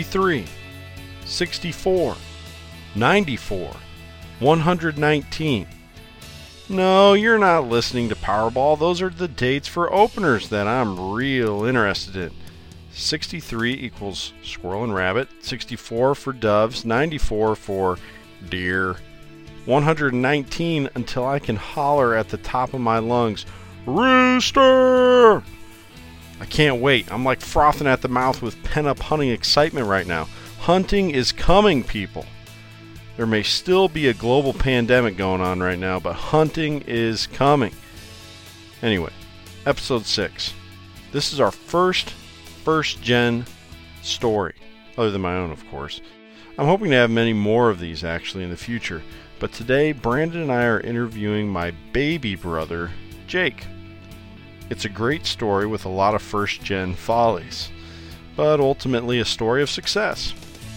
Sixty-three, sixty-four, ninety-four, one hundred nineteen. No, you're not listening to Powerball. Those are the dates for openers that I'm real interested in. 63 equals squirrel and rabbit, 64 for doves, 94 for deer, 119 until I can holler at the top of my lungs, Rooster! I can't wait. I'm like frothing at the mouth with pent up hunting excitement right now. Hunting is coming, people. There may still be a global pandemic going on right now, but hunting is coming. Anyway, episode 6. This is our first first gen story, other than my own, of course. I'm hoping to have many more of these actually in the future, but today Brandon and I are interviewing my baby brother, Jake. It's a great story with a lot of first gen follies, but ultimately a story of success.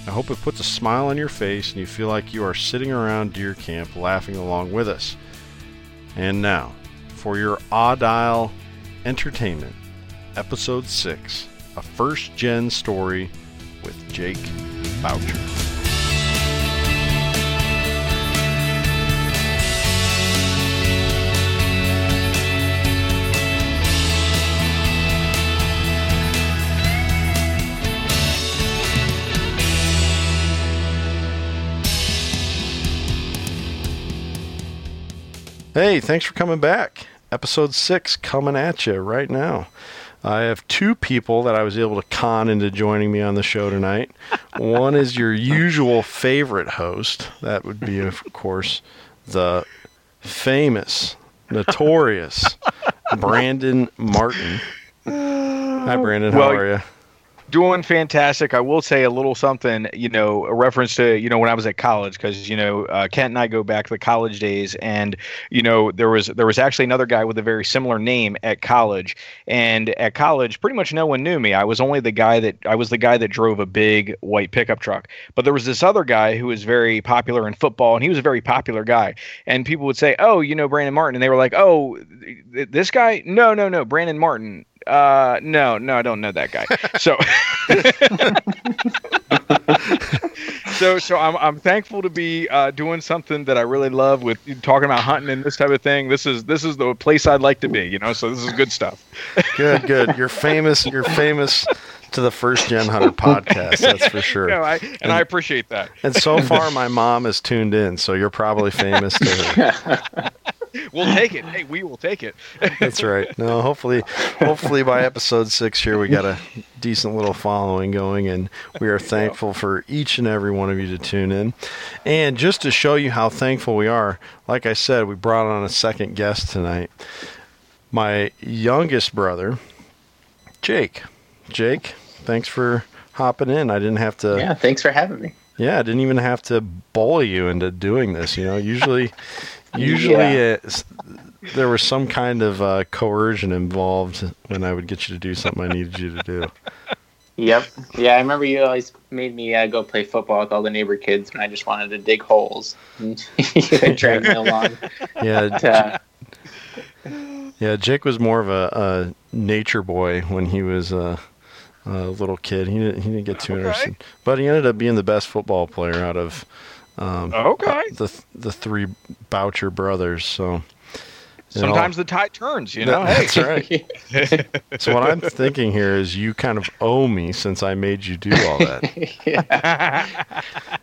I hope it puts a smile on your face and you feel like you are sitting around deer camp laughing along with us. And now, for your Audile entertainment, episode 6 A First Gen Story with Jake Boucher. Hey, thanks for coming back. Episode 6 coming at you right now. I have two people that I was able to con into joining me on the show tonight. One is your usual favorite host. That would be, of course, the famous, notorious Brandon Martin. Hi, Brandon. How Well, are you? Doing fantastic. I will say a little something, you know, a reference to, you know, when I was at college, because, you know, uh, Kent and I go back to the college days, and, you know, there was there was actually another guy with a very similar name at college, and at college, pretty much no one knew me. I was only the guy that I was the guy that drove a big white pickup truck, but there was this other guy who was very popular in football, and he was a very popular guy, and people would say, "Oh, you know Brandon Martin," and they were like, "Oh, th- this guy? No, no, no, Brandon Martin." Uh, no, no, I don't know that guy. So, so, so I'm I'm thankful to be uh, doing something that I really love with talking about hunting and this type of thing. This is this is the place I'd like to be, you know. So this is good stuff. Good, good. You're famous. You're famous to the First Gen Hunter podcast. That's for sure. No, I, and I appreciate that. And so far, my mom is tuned in, so you're probably famous to her. We'll take it. Hey, we will take it. That's right. No, hopefully, hopefully by episode six here, we got a decent little following going, and we are thankful for each and every one of you to tune in. And just to show you how thankful we are, like I said, we brought on a second guest tonight. My youngest brother, Jake. Jake, thanks for hopping in. I didn't have to. Yeah, thanks for having me. Yeah, I didn't even have to bully you into doing this. You know, usually, usually Yeah. uh, s- there was some kind of uh, coercion involved when I would get you to do something I needed you to do. Yep. Yeah, I remember you always made me uh, go play football with all the neighbor kids when I just wanted to dig holes. And you would drag me along. Yeah, But, uh, yeah. Jake was more of a, a nature boy when he was a, a little kid. He didn't, he didn't get too Okay. interested, but he ended up being the best football player out of um, Okay. the the three Boucher brothers. So. you know, Sometimes the tide turns, you know. Hey, That's right. So what I'm thinking here is you kind of owe me since I made you do all that. yeah.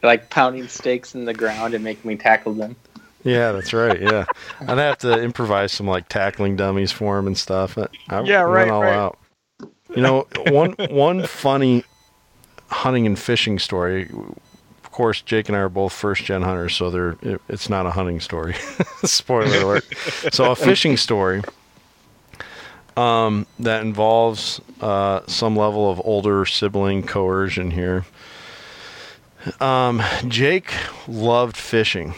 like pounding stakes in the ground and making me tackle them. Yeah, that's right. Yeah, I'd have to improvise some like tackling dummies for him and stuff. I, I Yeah, went right, all right. out. You know, one one funny hunting and fishing story. Course, Jake and I are both first gen hunters, so they're it, it's not a hunting story. Spoiler alert. So a fishing story. um, that involves uh, some level of older sibling coercion here. Um, Jake loved fishing,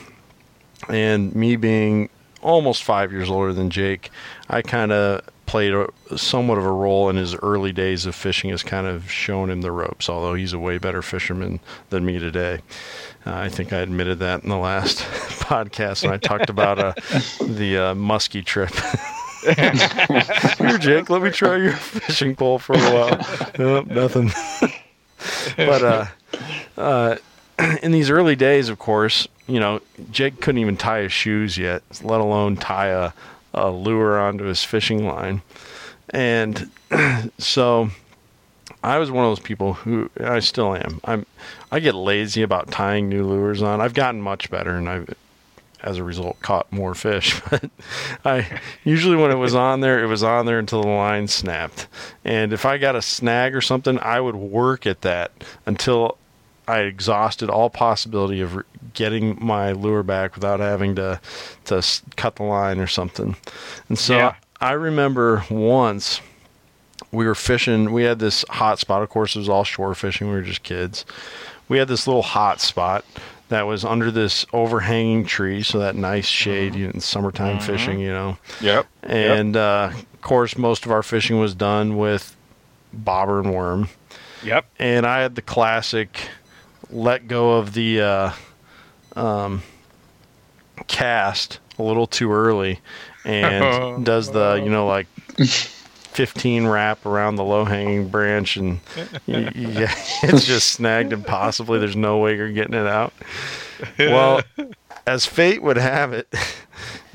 and me being almost five years older than Jake, I kind of played a, somewhat of a role in his early days of fishing, has kind of shown him the ropes. Although he's a way better fisherman than me today. Uh, I think I admitted that in the last podcast when I talked about uh, the uh, muskie trip. Here, Jake, let me try your fishing pole for a while. Nope, nothing. but uh, uh, in these early days, of course, you know, Jake couldn't even tie his shoes yet, let alone tie a, a lure onto his fishing line. And so I was one of those people who I still am. I'm I get lazy about tying new lures on. I've gotten much better and I've as a result caught more fish. But I usually when it was on there, it was on there until the line snapped. And if I got a snag or something, I would work at that until I exhausted all possibility of getting my lure back without having to to cut the line or something. And so Yeah. I remember once we were fishing. We had this hot spot. Of course, it was all shore fishing. We were just kids. We had this little hot spot that was under this overhanging tree, so that nice shade you know, in summertime fishing, you know. Yep. And uh, of course, most of our fishing was done with bobber and worm. Yep. And I had the classic let go of the uh, um, cast a little too early and does the, you know, like 15 wrap around the low hanging branch and yeah, it's just snagged impossibly. There's no way you're getting it out. Well, as fate would have it,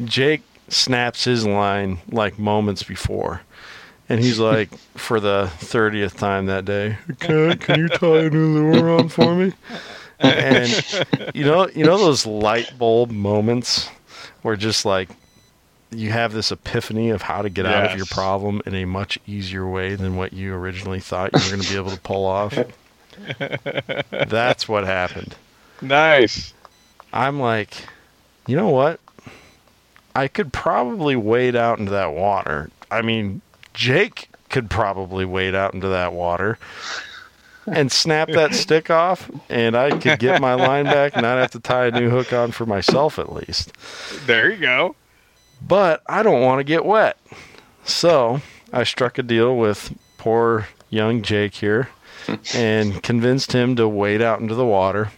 Jake snaps his line like moments before. And he's like, for the 30th time that day, can, can you tie a new lure on for me? And you know, you know those light bulb moments where just like you have this epiphany of how to get out of your problem in a much easier way than what you originally thought you were going to be able to pull off. That's what happened. Nice. I'm like, you know what? I could probably wade out into that water. I mean, Jake could probably wade out into that water and snap that stick off, and I could get my line back and not have to tie a new hook on for myself at least. There you go. But I don't want to get wet. So I struck a deal with poor young Jake here and convinced him to wade out into the water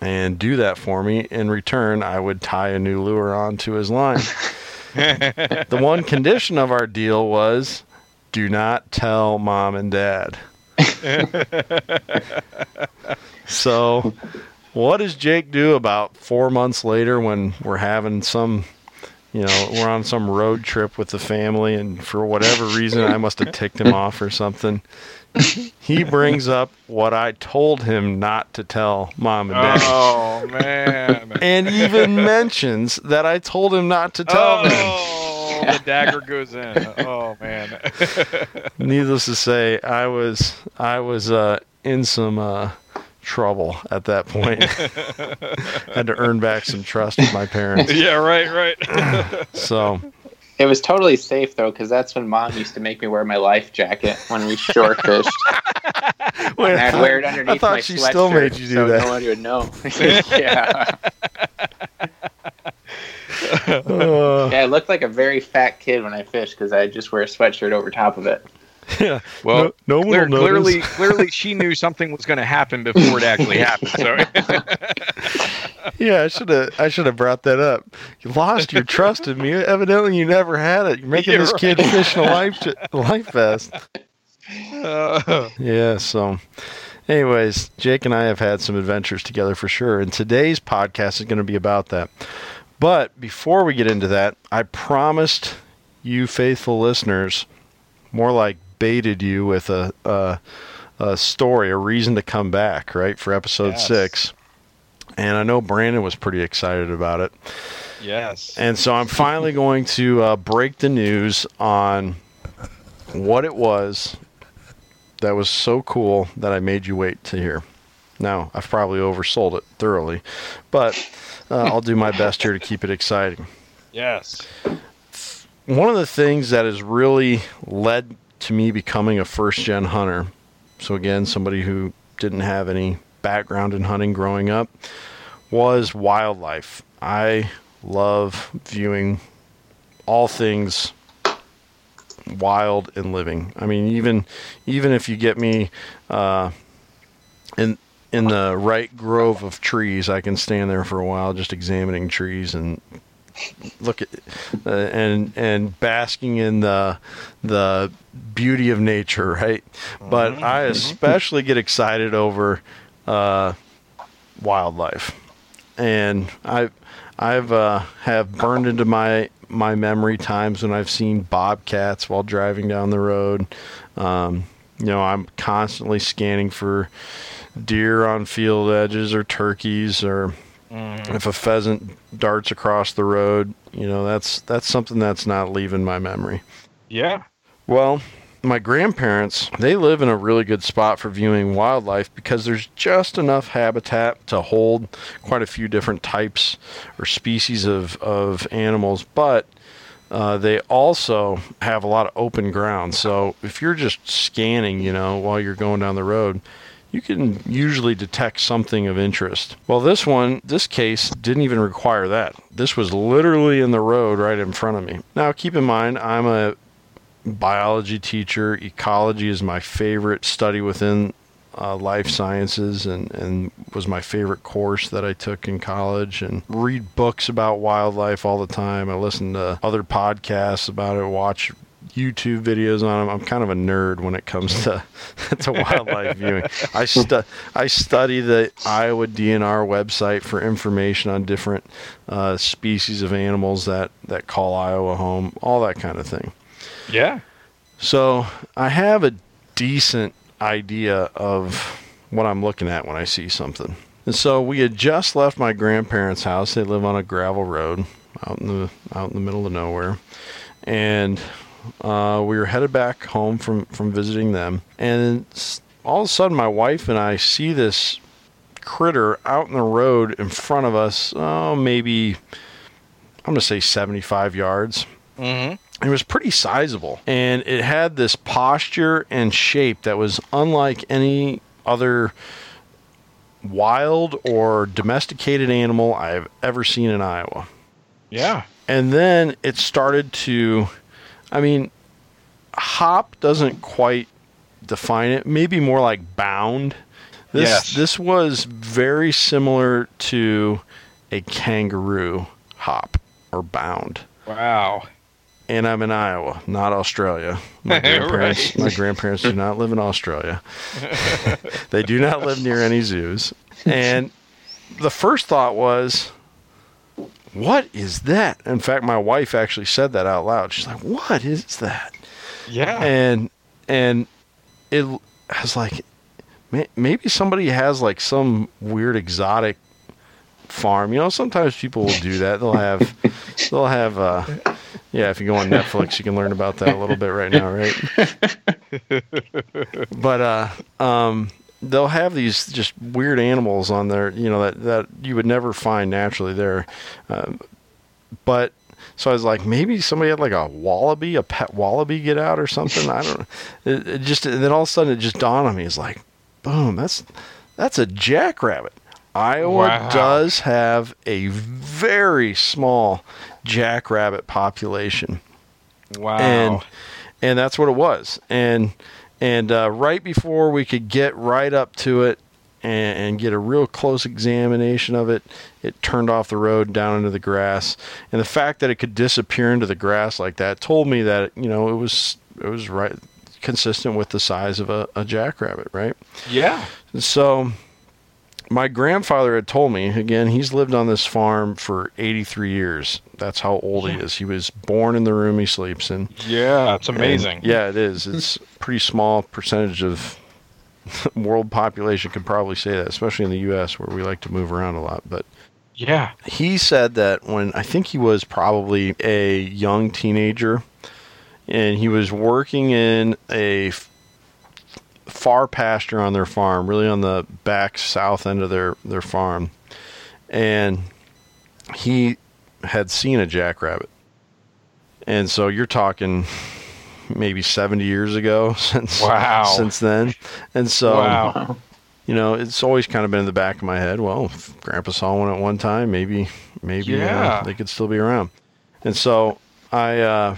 and do that for me. In return, I would tie a new lure onto his line. the one condition of our deal was do not tell mom and dad. so, what does Jake do about four months later when we're having some, you know, we're on some road trip with the family, and for whatever reason, I must have ticked him off or something. He brings up what I told him not to tell mom and dad. Oh man. And even mentions that I told him not to tell them. oh, the dagger goes in. Oh man. Needless to say, I was I was uh, in some uh, trouble at that point. Had to earn back some trust with my parents. yeah. Right. Right. So It was totally safe though, because that's when mom used to make me wear my life jacket when we shore fished. wait, And I'd wear it underneath I thought my she still sweatshirt made you do so that. no one would know. yeah. Uh, yeah, I looked like a very fat kid when I fished because I just wear a sweatshirt over top of it. yeah. Well, no, no one Clear, will clearly, clearly, she knew something was going to happen before it actually happened. So, Yeah, I should have. I should have brought that up. You lost your trust in me. Evidently, you never had it. You're making Yeah, this kid right. fish in a life life vest. uh, Yeah. So, anyways, Jake and I have had some adventures together for sure, and today's podcast is going to be about that. But before we get into that, I promised you faithful listeners, more like baited you with a a, a story, a reason to come back, right for episode Yes. six. And I know Brandon was pretty excited about it. yes. And so I'm finally going to uh, break the news on what it was that was so cool that I made you wait to hear. Now, I've probably oversold it thoroughly, but uh, I'll do my best here to keep it exciting. Yes. one of the things that has really led to me becoming a first gen hunter, so again, somebody who didn't have any background in hunting growing up, was wildlife. I love viewing all things wild and living. I mean, even even if you get me uh, in in the right grove of trees, I can stand there for a while just examining trees and look at uh, and and basking in the the beauty of nature, right? But Mm-hmm. I especially get excited over uh, wildlife, and I I've uh, have burned into my my memory times when I've seen bobcats while driving down the road. Um, you know, I'm constantly scanning for deer on field edges or turkeys or if a pheasant darts across the road, you know, that's that's something that's not leaving my memory. Yeah. Well, my grandparents, they live in a really good spot for viewing wildlife because there's just enough habitat to hold quite a few different types or species of, of animals, but uh, they also have a lot of open ground. So if you're just scanning, you know, while you're going down the road, you can usually detect something of interest. Well, this one, this case didn't even require that. This was literally in the road right in front of me. Now, keep in mind, I'm a biology teacher. Ecology is my favorite study within uh, life sciences and, and was my favorite course that I took in college and read books about wildlife all the time. I listen to other podcasts about it, watch YouTube videos on them. I'm kind of a nerd when it comes to to wildlife viewing. I stu- I study the Iowa DNR website for information on different uh, species of animals that that call Iowa home, all that kind of thing. Yeah. So I have a decent idea of what I'm looking at when I see something. And so we had just left my grandparents' house. They live on a gravel road out in the out in the middle of nowhere, and uh, we were headed back home from from visiting them. And all of a sudden, my wife and I see this critter out in the road in front of us. Oh, maybe I'm gonna say 75 yards. Mm-hmm. It was pretty sizable, and it had this posture and shape that was unlike any other wild or domesticated animal I've ever seen in Iowa. Yeah. And then it started to, I mean, hop doesn't quite define it. Maybe more like bound. This Yes. this was very similar to a kangaroo hop or bound Wow. And I'm in Iowa, not Australia. My grandparents, my grandparents do not live in Australia. they do not live near any zoos. And the first thought was, "What is that?" In fact, my wife actually said that out loud. She's like, "What is that?" Yeah. And and it I was like, maybe somebody has like some weird exotic farm. You know, sometimes people will do that. They'll have they'll have uh yeah, if you go on Netflix, you can learn about that a little bit right now, right? but uh, um, they'll have these just weird animals on there, you know, that that you would never find naturally there. Um, but so I was like, maybe somebody had like a wallaby, a pet wallaby, get out or something. I don't. know. It, it just and then all of a sudden it just dawned on me. It's like, boom, that's that's a jackrabbit. Iowa Wow. does have a very small jackrabbit population. Wow. and and that's what it was. And and uh, right before we could get right up to it and, and get a real close examination of it it turned off the road down into the grass. And the fact that it could disappear into the grass like that told me that you know it was it was right consistent with the size of a, a jackrabbit right? Yeah. so my grandfather had told me again he's lived on this farm for 83 years that's how old he is he was born in the room he sleeps in Yeah. It's and- amazing. yeah, it is. It's a pretty small percentage of world population could probably say that, especially in the U.S. where we like to move around a lot. But Yeah. he said that when I think he was probably a young teenager, and he was working in a f- far pasture on their farm, really on the back south end of their their farm, and he had seen a jackrabbit and so you're talking maybe 70 years ago since Wow. since then, and so Wow. you know it's always kind of been in the back of my head. Well, if Grandpa saw one at one time, maybe maybe Yeah. uh, they could still be around, and so I uh,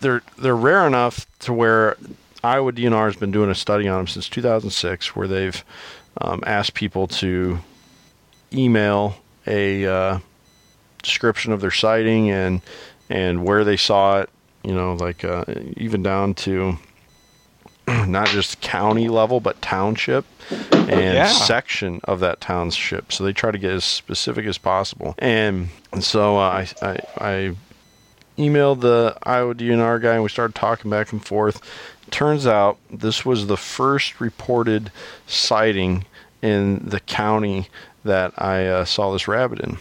they're they're rare enough to where Iowa DNR has been doing a study on them since 2006, where they've um, asked people to email a uh, description of their sighting and and where they saw it. You know, like uh, even down to not just county level, but township and Yeah. section of that township. So they try to get as specific as possible. And, and so uh, I, I, I emailed the Iowa DNR guy and we started talking back and forth. Turns out this was the first reported sighting in the county that I uh, saw this rabbit in.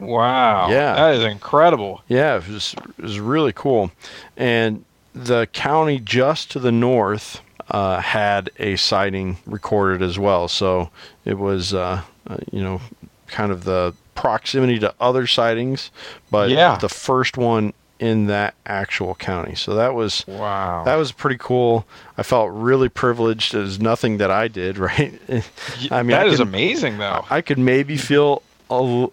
Wow. Yeah. That is incredible. Yeah, it was, it was really cool. And the county just to the north uh, had a sighting recorded as well. So it was, uh, uh, you know, kind of the proximity to other sightings, but Yeah. the first one in that actual county. So that was Wow. that was pretty cool. I felt really privileged. It was nothing that I did, right? I mean, that I is can- amazing, though. I could maybe feel a,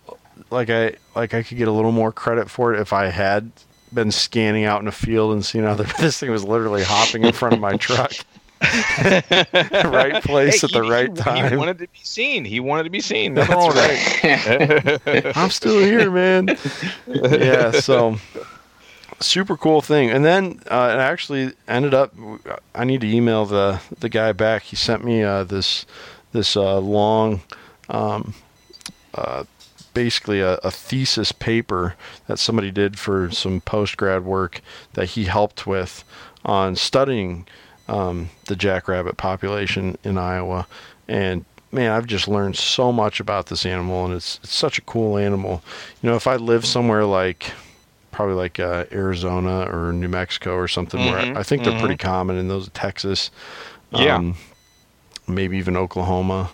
like I like I could get a little more credit for it if I had been scanning out in a field and seen other. This thing was literally hopping in front of my truck, right place Hey, at the he- right time. He wanted to be seen. He wanted to be seen. Wrong with. I'm still here, man. yeah, so super cool thing. And then uh, it actually ended up. I need to email the the guy back. He sent me uh, this this uh, long, um, uh, basically a, a thesis paper that somebody did for some post grad work that he helped with on studying um, the jackrabbit population in Iowa. And man, I've just learned so much about this animal, and it's it's such a cool animal. You know, if I lived somewhere like probably like uh, Arizona or New Mexico or something where Mhm, I, I think they're mhm. pretty common in those Texas, Yeah. um, maybe even Oklahoma.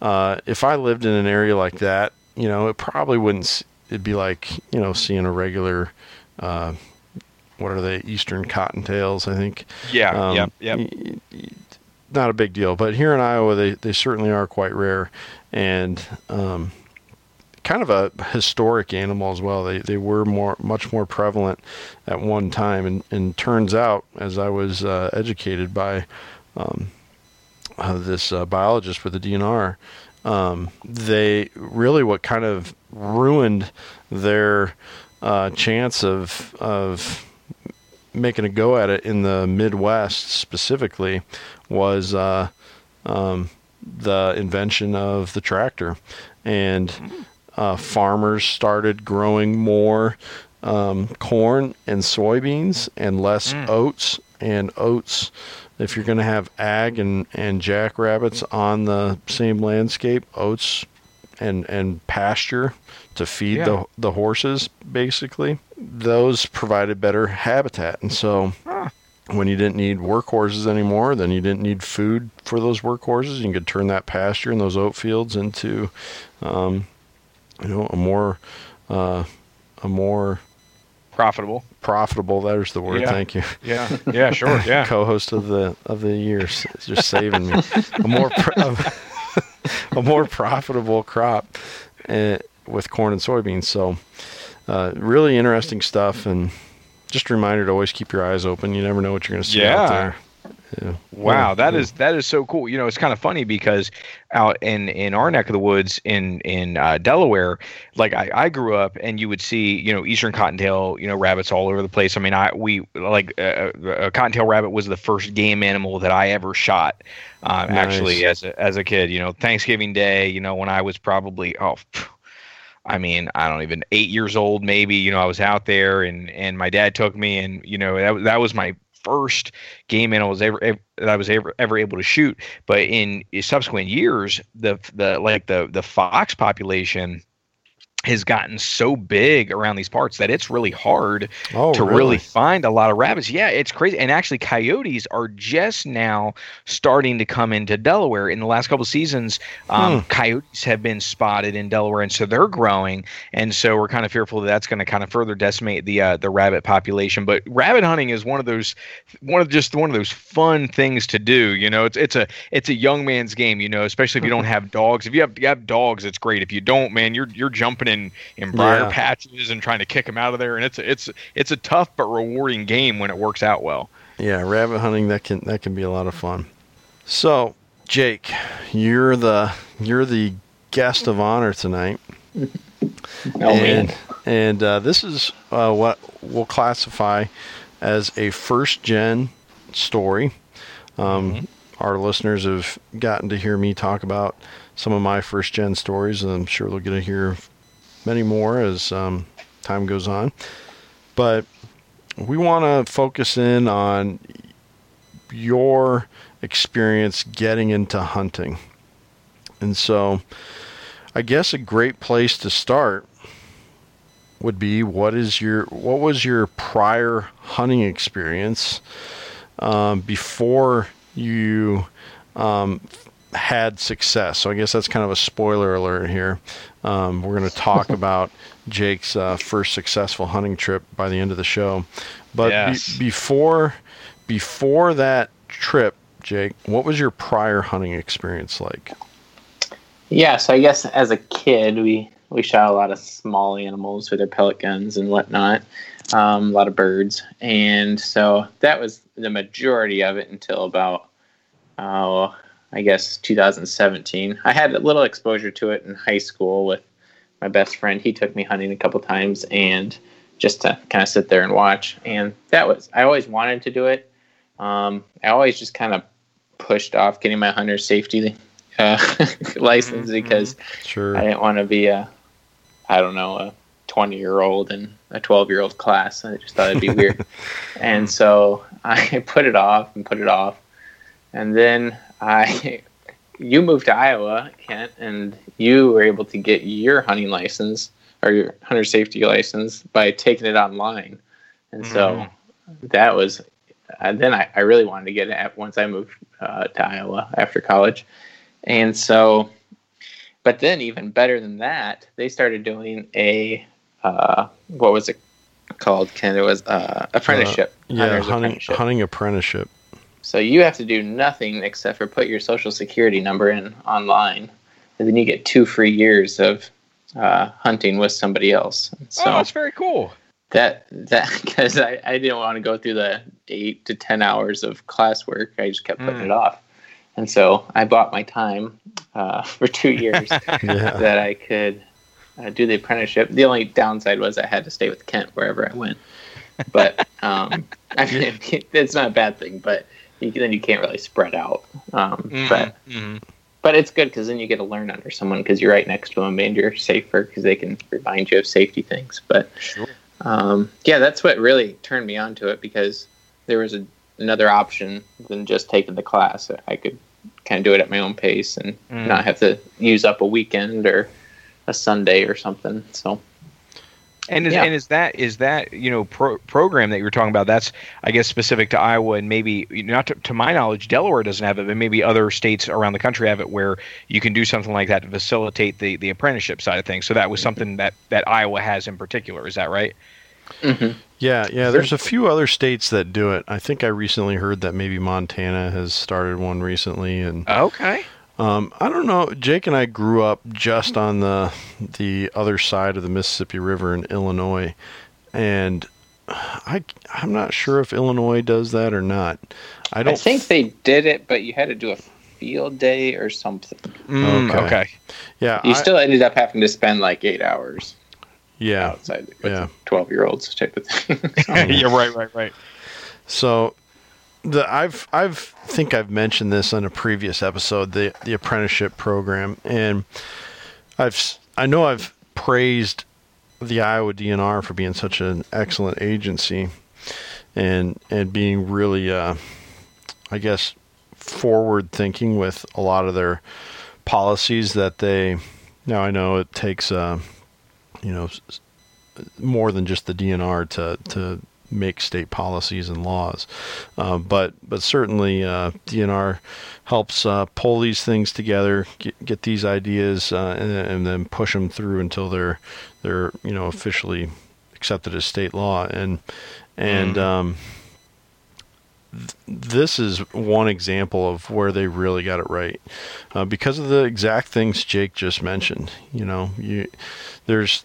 Uh, if I lived in an area like that, you know, it probably wouldn't. It'd be like you know seeing a regular. Uh, what are they? Eastern cottontails, I think. yeah. Um, yeah. Yeah. y- y- Not a big deal, but here in Iowa, they, they certainly are quite rare, and um, kind of a historic animal as well. They they were more much more prevalent at one time, and, and turns out, as I was uh, educated by um, uh, this uh, biologist with the DNR, um, they really what kind of ruined their uh, chance of of making a go at it in the Midwest specifically was uh, um, the invention of the tractor, and uh, farmers started growing more um, corn and soybeans and less oats. And oats, if you're going to have ag and, and jackrabbits on the same landscape, oats and and pasture to feed Yeah. the the horses basically those provided better habitat and so when you didn't need workhorses anymore then you didn't need food for those workhorses you could turn that pasture and those oat fields into um, you know a more uh, a more Profitable. profitable there's the word Yeah. thank you Yeah. Yeah. Sure. Yeah. co-host of the of the year just saving me a more pro- a more profitable crop uh, with corn and soybeans so uh, really interesting stuff and just a reminder to always keep your eyes open you never know what you're going to see out there yeah. Wow, Yeah. that is that is so cool. You know, it's kind of funny because out in in our neck of the woods in in uh, Delaware, like I, I grew up, and you would see you know eastern cottontail you know rabbits all over the place. I mean, I we like uh, a cottontail rabbit was the first game animal that I ever shot. Um, Nice. Actually, as a, as a kid, you know, Thanksgiving Day, you know, when I was probably oh. phew, I mean, I don't even eight years old, maybe. You know, I was out there, and and my dad took me, and you know, that that was my first game animal I was ever, ever that I was ever ever able to shoot. But in subsequent years, the the like the the fox population has gotten so big around these parts that it's really hard Oh, to really? really find a lot of rabbits. Yeah, it's crazy. And actually, coyotes are just now starting to come into Delaware. In the last couple seasons, um, Hmm. coyotes have been spotted in Delaware, and so they're growing. And so we're kind of fearful that that's going to kind of further decimate the uh, the rabbit population. But rabbit hunting is one of those one of just one of those fun things to do. You know, it's it's a it's a young man's game. You know, especially if you don't have dogs. If you have you have dogs, it's great. If you don't, man, you're you're jumping in in briar Yeah. patches and trying to kick them out of there. And it's a, it's it's a tough but rewarding game when it works out well. Yeah, rabbit hunting that can that can be a lot of fun. So, Jake, you're the you're the guest of honor tonight, Oh and and uh, this is uh, what we'll classify as a first gen story. Um, Our listeners have gotten to hear me talk about some of my first gen stories, and I'm sure they'll get to hear many more as um, time goes on. But we want to focus in on your experience getting into hunting. And so I guess a great place to start would be what is your what was your prior hunting experience um, before you um, had success. So I guess that's kind of a spoiler alert here. Um, we're going to talk about Jake's uh, first successful hunting trip by the end of the show. But be- before before that trip, Jake, what was your prior hunting experience like? Yeah, so I guess as a kid, we we shot a lot of small animals with our pellet guns and whatnot, um, a lot of birds, and so that was the majority of it until about oh, I guess 2017. I had a little exposure to it in high school with my best friend. He took me hunting a couple times, and just to kind of sit there and watch, and that was I always wanted to do it. Um, I always just kind of pushed off getting my hunter safety uh, license because Sure. I didn't want to be a, I don't know, a 20 year old in a 12 year old class. I just thought it'd be weird. and so I put it off and put it off. And then I, you moved to Iowa, Kent, and you were able to get your hunting license or your hunter safety license by taking it online. And so that was, and then I, I really wanted to get it once I moved uh, to Iowa after college. And so, but then even better than that, they started doing a uh, what was it called? Ken? It was uh, apprenticeship. yeah, hunting apprenticeship. hunting apprenticeship. So you have to do nothing except for put your social security number in online, and then you get two free years of uh, hunting with somebody else. So oh, that's very cool. that that because I, I didn't want to go through the eight to ten hours of classwork. I just kept putting Mm. it off, and so I bought my time uh, for two years Yeah. that I could uh, do the apprenticeship. The only downside was I had to stay with Kent wherever I went. But um, I mean, it's not a bad thing. But you, then you can't really spread out. Um, But Mhm. but it's good because then you get to learn under someone because you're right next to them and you're safer because they can remind you of safety things. But Sure. um, yeah, that's what really turned me on to it because there was a, another option than just taking the class. I could kind of do it at my own pace and Mm. not have to use up a weekend or a Sunday or something. So And is, Yeah. and is that is that you know pro- program that you were talking about? That's I guess specific to Iowa and maybe not to, to my knowledge, Delaware doesn't have it, but maybe other states around the country have it where you can do something like that to facilitate the, the apprenticeship side of things. So that was mm-hmm. something that that Iowa has in particular. Is that right? Mm-hmm. Yeah, yeah. There's a few other states that do it. I think I recently heard that maybe Montana has started one recently, and Okay. Um, I don't know. Jake and I grew up just on the the other side of the Mississippi River in Illinois, and I I'm not sure if Illinois does that or not. I I don't think they did it, but you had to do a field day or something. Mm, Okay. okay. Yeah, You I- still ended up having to spend like eight hours yeah. outside with Yeah. twelve year olds type of thing. yeah. Right. Right. Right. So the I've I've think I've mentioned this on a previous episode the the apprenticeship program. And I've I know I've praised the Iowa DNR for being such an excellent agency and and being really uh I guess forward thinking with a lot of their policies that they now I know it takes uh you know, more than just the DNR to to make state policies and laws. Uh, but but certainly uh, DNR helps uh, pull these things together, get, get these ideas, uh, and, and, then push them through until they're they're you know officially accepted as state law. And and mm. um, th- this is one example of where they really got it right uh, because of the exact things Jake just mentioned. You know, you there's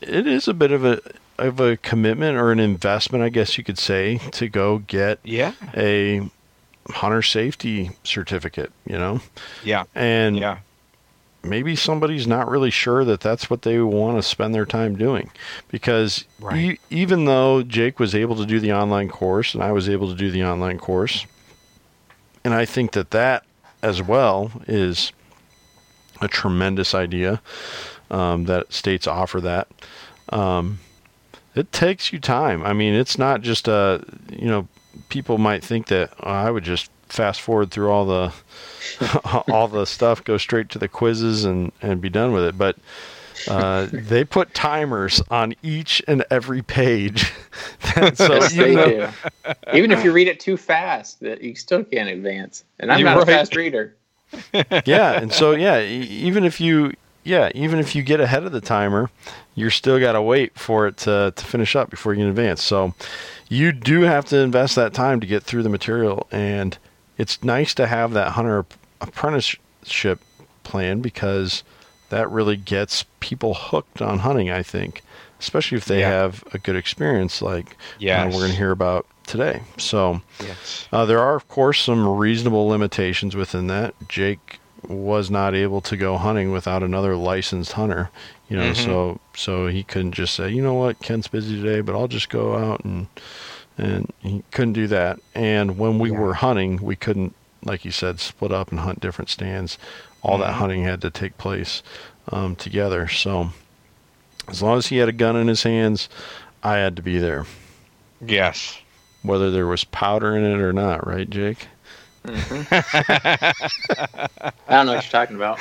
it is a bit of a of a commitment or an investment, I guess you could say, to go get yeah. a hunter safety certificate, you know? Yeah. And yeah. maybe somebody's not really sure that that's what they want to spend their time doing because right. e- even though Jake was able to do the online course and I was able to do the online course, and I think that that as well is a tremendous idea um, that states offer that. Um, it takes you time. I mean, it's not just a, you know, people might think that oh, I would just fast forward through all the all the stuff, go straight to the quizzes and and be done with it. But uh, they put timers on each and every page. so yes, even, though, even if you read it too fast, that you still can't advance. And I'm not right. a fast reader. yeah, and so yeah, even if you yeah, even if you get ahead of the timer, you're still got to wait for it to, to finish up before you can advance. So you do have to invest that time to get through the material. And it's nice to have that hunter apprenticeship plan because that really gets people hooked on hunting, I think, especially if they yeah. have a good experience like yes. we're going to hear about today. So yes. uh, there are, of course, some reasonable limitations within that. Jake was not able to go hunting without another licensed hunter you know mm-hmm. so so he couldn't just say you know what Kent's busy today but I'll just go out and and he couldn't do that and when we yeah. were hunting we couldn't like you said split up and hunt different stands all mm-hmm. that hunting had to take place um, together so as long as he had a gun in his hands I had to be there yes whether there was powder in it or not right Jake Mm-hmm. I don't know what you're talking about.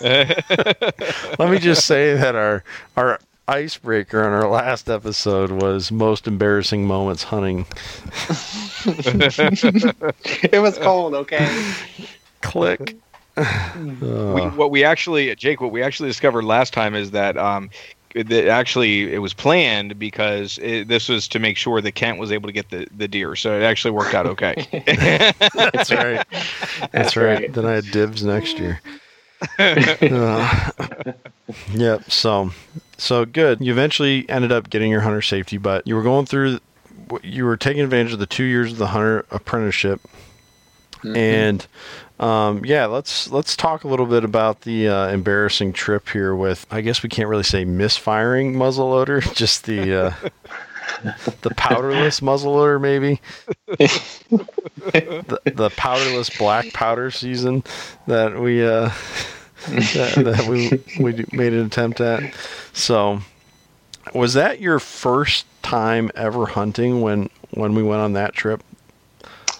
Let me just say that our our icebreaker on our last episode was most embarrassing moments hunting. it was cold, okay? Click. We, what we actually, Jake, what we actually discovered last time is that um, that actually it was planned because it, this was to make sure that Kent was able to get the, the deer. So it actually worked out okay. That's right. That's, right. Then I had dibs next year. uh, yep. So, so good. You eventually ended up getting your hunter safety, but you were going through. You were taking advantage of the two years of the hunter apprenticeship, mm-hmm. and um, yeah, let's let's talk a little bit about the uh, embarrassing trip here. With I guess we can't really say misfiring muzzleloader, just the uh, the powderless muzzleloader, maybe the, the powderless black powder season that we uh, that, that we we made an attempt at. So, was that your first time ever hunting when when we went on that trip?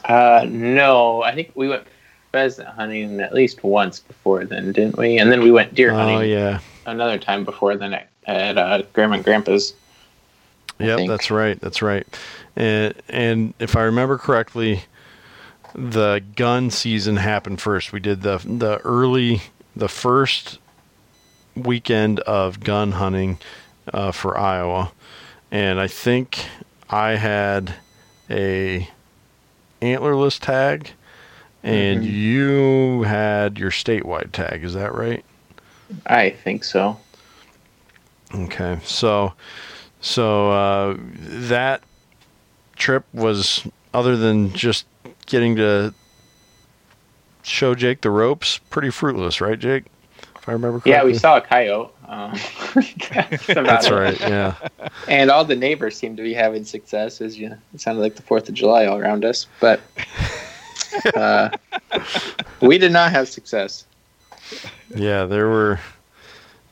Uh, no, I think we went pheasant hunting at least once before then, didn't we? And then we went deer hunting. Oh yeah. Another time before then at, at uh, Grandma and Grandpa's. Yep, that's right. That's right. And and if I remember correctly, the gun season happened first. We did the the early the first weekend of gun hunting uh, for Iowa, and I think I had a antlerless tag and mm-hmm. you had your statewide tag. Is that right? I think so. Okay, so so uh, that trip was other than just getting to show Jake the ropes, pretty fruitless, right, Jake? If I remember correctly. Yeah, we saw a coyote. Um, that's, that's right. Yeah. And all the neighbors seemed to be having success. As you, it sounded like the Fourth of July all around us, but uh, we did not have success. Yeah, there were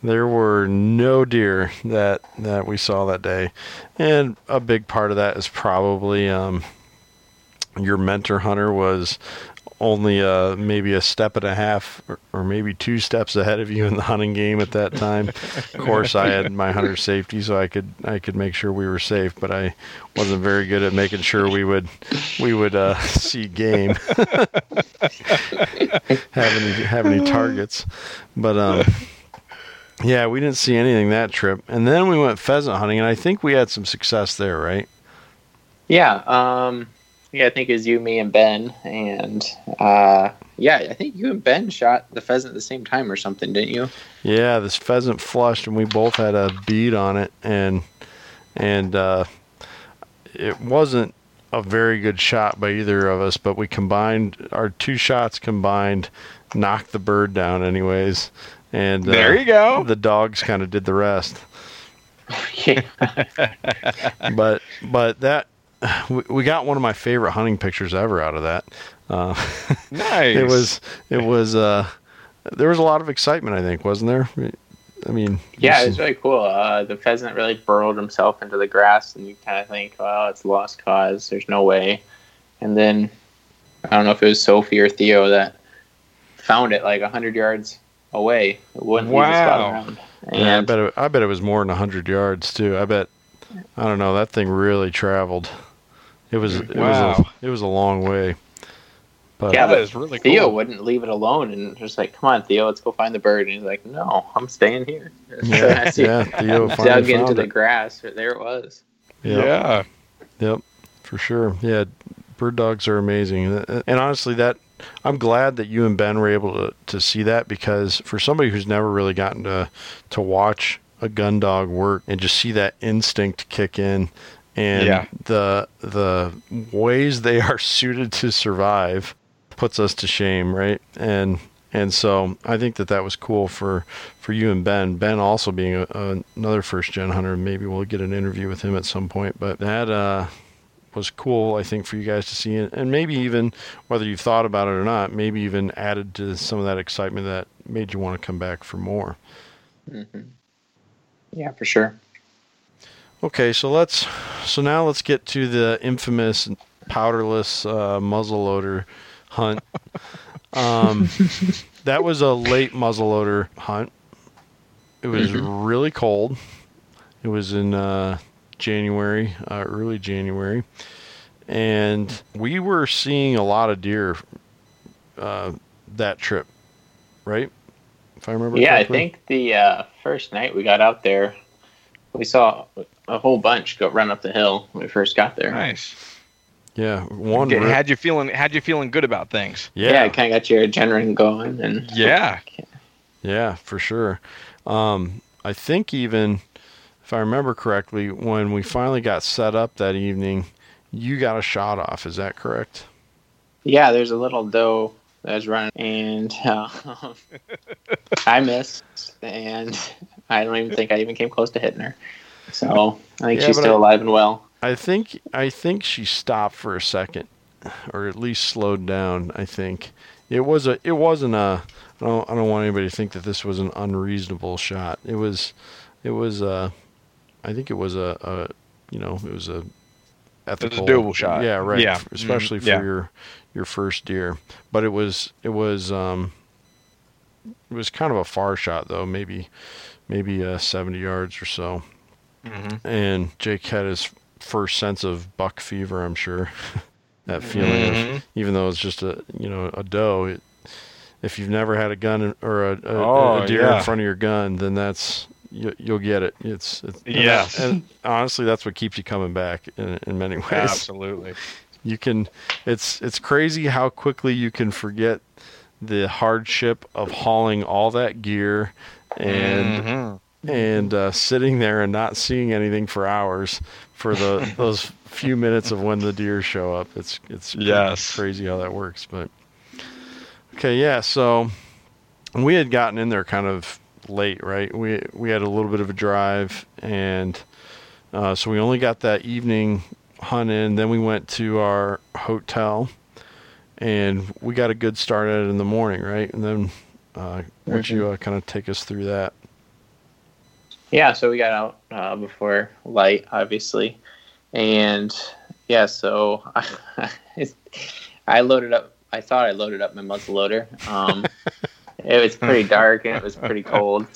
there were no deer that that we saw that day, and a big part of that is probably um, your mentor hunter was only uh, maybe a step and a half or, or, maybe two steps ahead of you in the hunting game at that time. of course, I had my hunter safety, so I could I could make sure we were safe, but I wasn't very good at making sure we would we would uh, see game, have any have any targets. But um, yeah, we didn't see anything that trip, and then we went pheasant hunting, and I think we had some success there, right? Yeah. Um, yeah, I think it was you, me, and Ben, and uh, yeah, I think you and Ben shot the pheasant at the same time or something, didn't you? Yeah, this pheasant flushed, and we both had a bead on it, and and uh, it wasn't a very good shot by either of us, but we combined our two shots combined, knocked the bird down, anyways, and uh, there you go. The dogs kind of did the rest. yeah. but but that we, we got one of my favorite hunting pictures ever out of that. Uh, nice. it was it was uh, there was a lot of excitement. I think wasn't there? I mean, yeah, it was really cool. Uh, the pheasant really burrowed himself into the grass, and you kind of think, "Well, it's lost cause. There's no way." And then I don't know if it was Sophie or Theo that found it like hundred yards away. It wouldn't wow. leave the spot around. And yeah, I bet it, I bet it was more than hundred yards too. I bet I don't know. That thing really traveled. It was it wow. was a, it was a long way. But yeah, that is really cool. Theo cool. wouldn't leave it alone and just like, come on, Theo, let's go find the bird. And he's like, no, I'm staying here. Yeah, see, yeah Theo dug into the grass. There it was. Yep. Yeah. Yep, for sure. Yeah, bird dogs are amazing. And honestly, that I'm glad that you and Ben were able to, to see that because for somebody who's never really gotten to to watch a gun dog work and just see that instinct kick in and yeah. the the ways they are suited to survive puts us to shame, right? And and so I think that that was cool for for you and Ben. Ben also being a, a, another first gen hunter. Maybe we'll get an interview with him at some point. But that uh, was cool, I think, for you guys to see, and maybe even whether you've thought about it or not, maybe even added to some of that excitement that made you want to come back for more. Mm-hmm. Yeah, for sure. Okay, so let's so now let's get to the infamous powderless uh, muzzleloader hunt. Um, that was a late muzzleloader hunt. It was mm-hmm. really cold. It was in uh, January, uh, early January, and we were seeing a lot of deer uh, that trip, right? If I remember. Yeah, correctly. I think the uh, first night we got out there, we saw a whole bunch go run up the hill when we first got there. Nice. Yeah, one. Did, had you feeling? Had you feeling good about things? Yeah, yeah kind of got your adrenaline going, and yeah, yeah, for sure. Um, I think even if I remember correctly, when we finally got set up that evening, you got a shot off. Is that correct? Yeah, there's a little doe that was running, and uh, I missed, and I don't even think I even came close to hitting her. So I think yeah, she's still I, alive and well. I think I think she stopped for a second, or at least slowed down. I think it was a it wasn't a. I don't I don't want anybody to think that this was an unreasonable shot. It was, it was a. I think it was a, a you know it was a ethical it was a doable shot. Yeah, right. Yeah, especially mm, for yeah. your your first deer. But it was it was um it was kind of a far shot though, maybe maybe uh, 70 yards or so. Mm-hmm. And Jake had his first sense of buck fever, I'm sure. that feeling mm-hmm. of, even though it's just a you know a doe, it, if you've never had a gun or a, a, oh, a deer yeah. in front of your gun, then that's you, will get it. It's, it's yes, and, and, honestly, that's what keeps you coming back in, in many ways. Absolutely, you can. It's it's crazy how quickly you can forget the hardship of hauling all that gear and mm-hmm. And uh, sitting there and not seeing anything for hours for the those few minutes of when the deer show up. It's it's yes. crazy how that works. But okay, yeah. So we had gotten in there kind of late, right? We we had a little bit of a drive, and uh, so we only got that evening hunt in. Then we went to our hotel, and we got a good start at it in the morning, right? And then uh, why don't you uh, kind of take us through that? Yeah, so we got out uh, before light, obviously, and yeah, so I, I loaded up I thought I loaded up my muzzle loader. Um, it was pretty dark and it was pretty cold,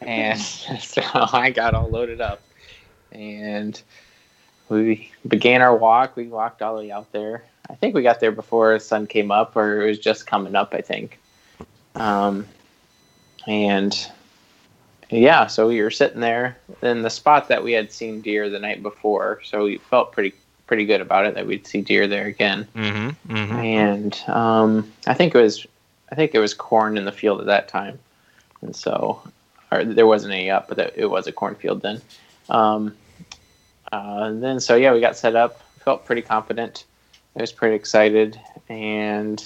and so I got all loaded up, and we began our walk. We walked all the way out there. I think we got there before the sun came up, or it was just coming up. I think, um, and yeah, so we were sitting there in the spot that we had seen deer the night before. So we felt pretty pretty good about it that we'd see deer there again. Mm-hmm. mm-hmm. And um, I think it was I think there was corn in the field at that time, and so or there wasn't any up, but it was a cornfield then. Um, uh, and then so yeah, we got set up. Felt pretty confident. I was pretty excited, and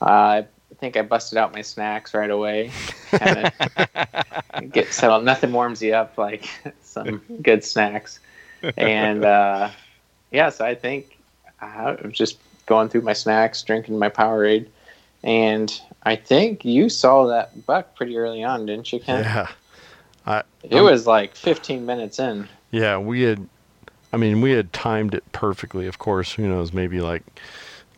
uh, I think I busted out my snacks right away. get settled. Nothing warms you up like some good snacks. And uh, yeah, so I think I was just going through my snacks, drinking my Powerade, and I think you saw that buck pretty early on, didn't you, Ken? Yeah. I, it was like 15 minutes in. Yeah, we had. I mean, we had timed it perfectly. Of course, who knows? Maybe like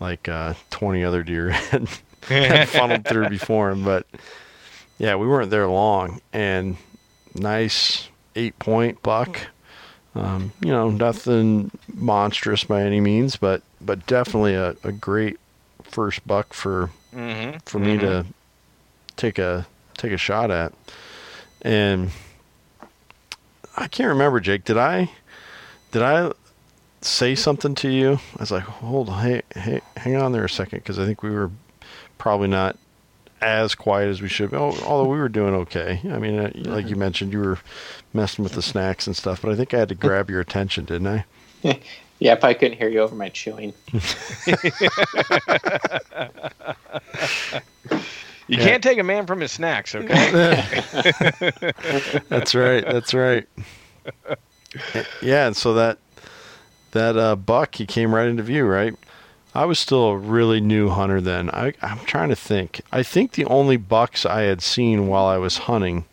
like uh, 20 other deer had funneled through before him. But yeah, we weren't there long, and nice eight point buck. Um, you know, nothing monstrous by any means, but but definitely a, a great first buck for mm-hmm. for me mm-hmm. to take a take a shot at. And I can't remember, Jake. Did I did I say something to you? I was like, hold hey, hey, hang on there a second, because I think we were probably not as quiet as we should. Oh, although we were doing okay. I mean, uh, like you mentioned, you were messing with the snacks and stuff, but I think I had to grab your attention, didn't I? yeah, if I couldn't hear you over my chewing. you Yeah. can't take a man from his snacks, okay? that's right. That's right. Yeah, and so that that uh, buck he came right into view, right? I was still a really new hunter then. I, I'm trying to think. I think the only bucks I had seen while I was hunting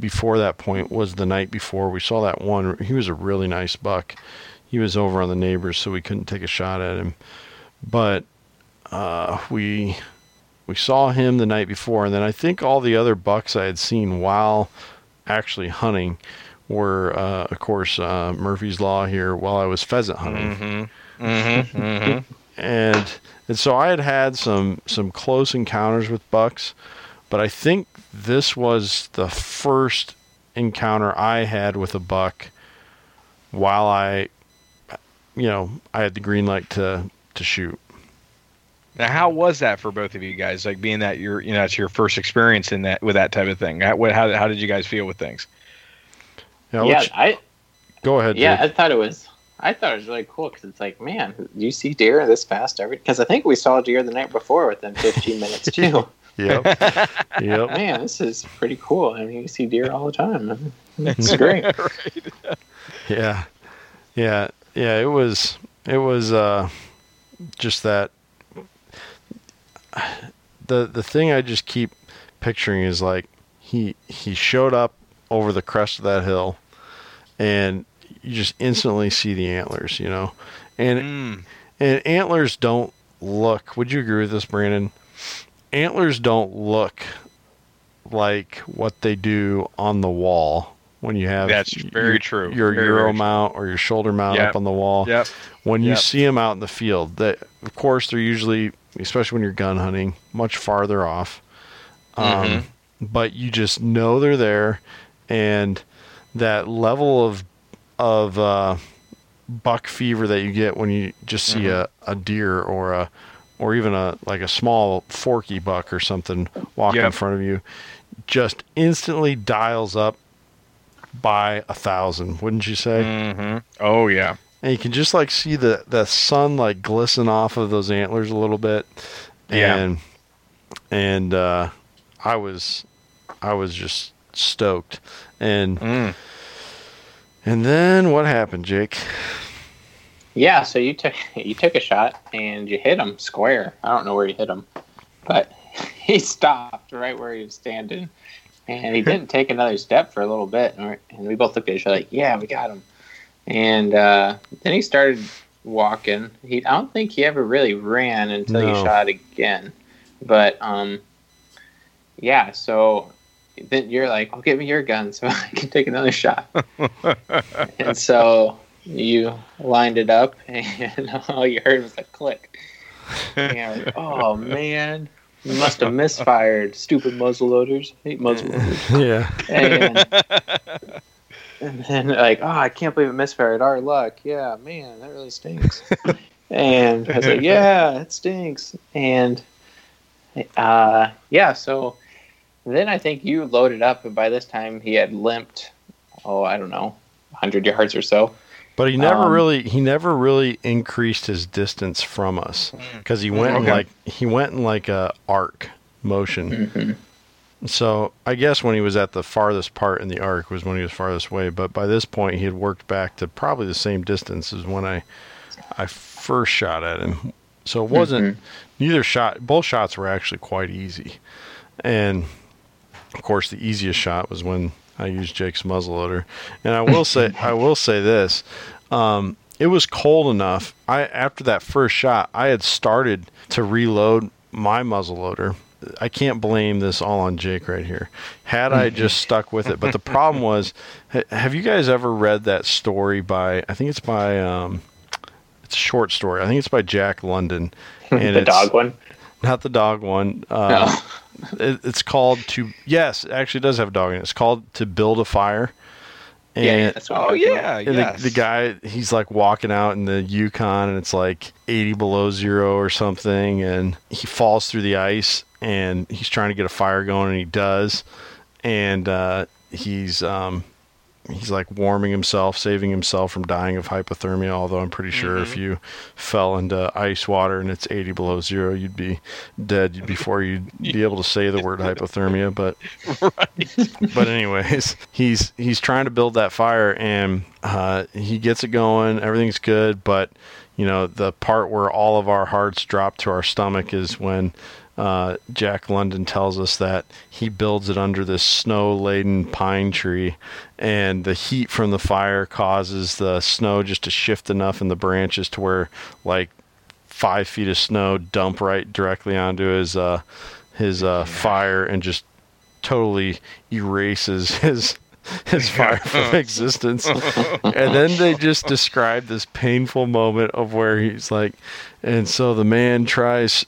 before that point was the night before. We saw that one. He was a really nice buck. He was over on the neighbors, so we couldn't take a shot at him. But uh, we we saw him the night before, and then I think all the other bucks I had seen while actually hunting were, uh, of course, uh, Murphy's Law here while I was pheasant hunting mm-hmm. Mm-hmm. Mm-hmm. And and so I had had some some close encounters with bucks, but I think this was the first encounter I had with a buck while I, you know, I had the green light to to shoot. Now, how was that for both of you guys? Like being that your, you know, it's your first experience in that with that type of thing. How, how, how did you guys feel with things? Yeah, yeah, let's- I go ahead. yeah, Jake. I thought it was. I thought it was really cool because it's like, man, do you see deer this fast every? Because I think we saw deer the night before within 15 minutes too. Yep. yep. Man, this is pretty cool. I mean, you see deer all the time. It's great. Yeah. Yeah. Yeah, it was it was uh just that the the thing I just keep picturing is like he he showed up over the crest of that hill and you just instantly see the antlers, you know. And Mm. and antlers don't look. Would you agree with this, Brandon? Antlers don't look like what they do on the wall when you have That's very your, true. Your Very, Euro very true. mount or your shoulder mount Yep. up on the wall. Yep. When you Yep. see them out in the field, that of course they're usually, especially when you're gun hunting, much farther off. Um, Mhm. But you just know they're there, and that level of of uh, buck fever that you get when you just see Mm-hmm. a, a deer or a or even a like a small forky buck or something walk in front of you just instantly dials up by a thousand wouldn't you say Mm-hmm. Oh yeah. and you can just like see the the sun like glisten off of those antlers a little bit Yeah. and and uh i was i was just stoked and Mm. And then what happened jake Yeah, so you took you took a shot and you hit him square. I don't know where you hit him, but he stopped right where he was standing, and he didn't take another step for a little bit. And we- both looked at each other like, "Yeah, we got him." And uh, then he started walking. He, I don't think he ever really ran until you No. shot again. But um, yeah. So then you're like, "Oh, give me your gun so I can take another shot." and so you lined it up, and all you heard was a click. And like, "Oh man." You must have misfired, stupid muzzleloaders. Hate muzzleloaders. Yeah. And, and then like, oh, I can't believe it misfired. Our luck. Yeah, man, that really stinks. and I was like, yeah, it stinks. And uh, yeah, so then I think you loaded up, and by this time he had limped. Oh, I don't know, hundred yards or so. But he never Um, really he never really increased his distance from us because he went in Okay. like he went in like a arc motion. hmm So I guess when he was at the farthest part in the arc was when he was farthest away. But by this point, he had worked back to probably the same distance as when I I first shot at him. So it wasn't neither shot. Both shots were actually quite easy, and of course, the easiest shot was when I used Jake's muzzleloader. And I will say, I will say this: um, it was cold enough. I after that first shot, I had started to reload my muzzleloader. I can't blame this all on Jake right here. Had I just stuck with it, but the problem was, have you guys ever read that story by? I think it's by. Um, it's a short story. I think it's by Jack London, and the dog one. not the dog one. Uh, it, it's called to. Yes, it actually does have a dog in it. It's called to build a fire. And yeah, yeah, that's what Oh yeah, and yes. the, the guy, he's like walking out in the Yukon, and it's like 80 below zero or something, and he falls through the ice, and he's trying to get a fire going, and he does, and uh, he's um, he's like warming himself, saving himself from dying of hypothermia. Although I'm pretty sure if you fell into ice water and it's 80 below zero, you'd be dead before you'd be able to say the word hypothermia. But but anyways, he's he's trying to build that fire and uh, he gets it going. Everything's good, but you know the part where all of our hearts drop to our stomach is when uh, Jack London tells us that he builds it under this snow-laden pine tree, and the heat from the fire causes the snow just to shift enough in the branches to where like five feet of snow dump right directly onto his uh, his uh, fire and just totally erases his his fire from existence. and then they just describe this painful moment of where he's like, and so the man tries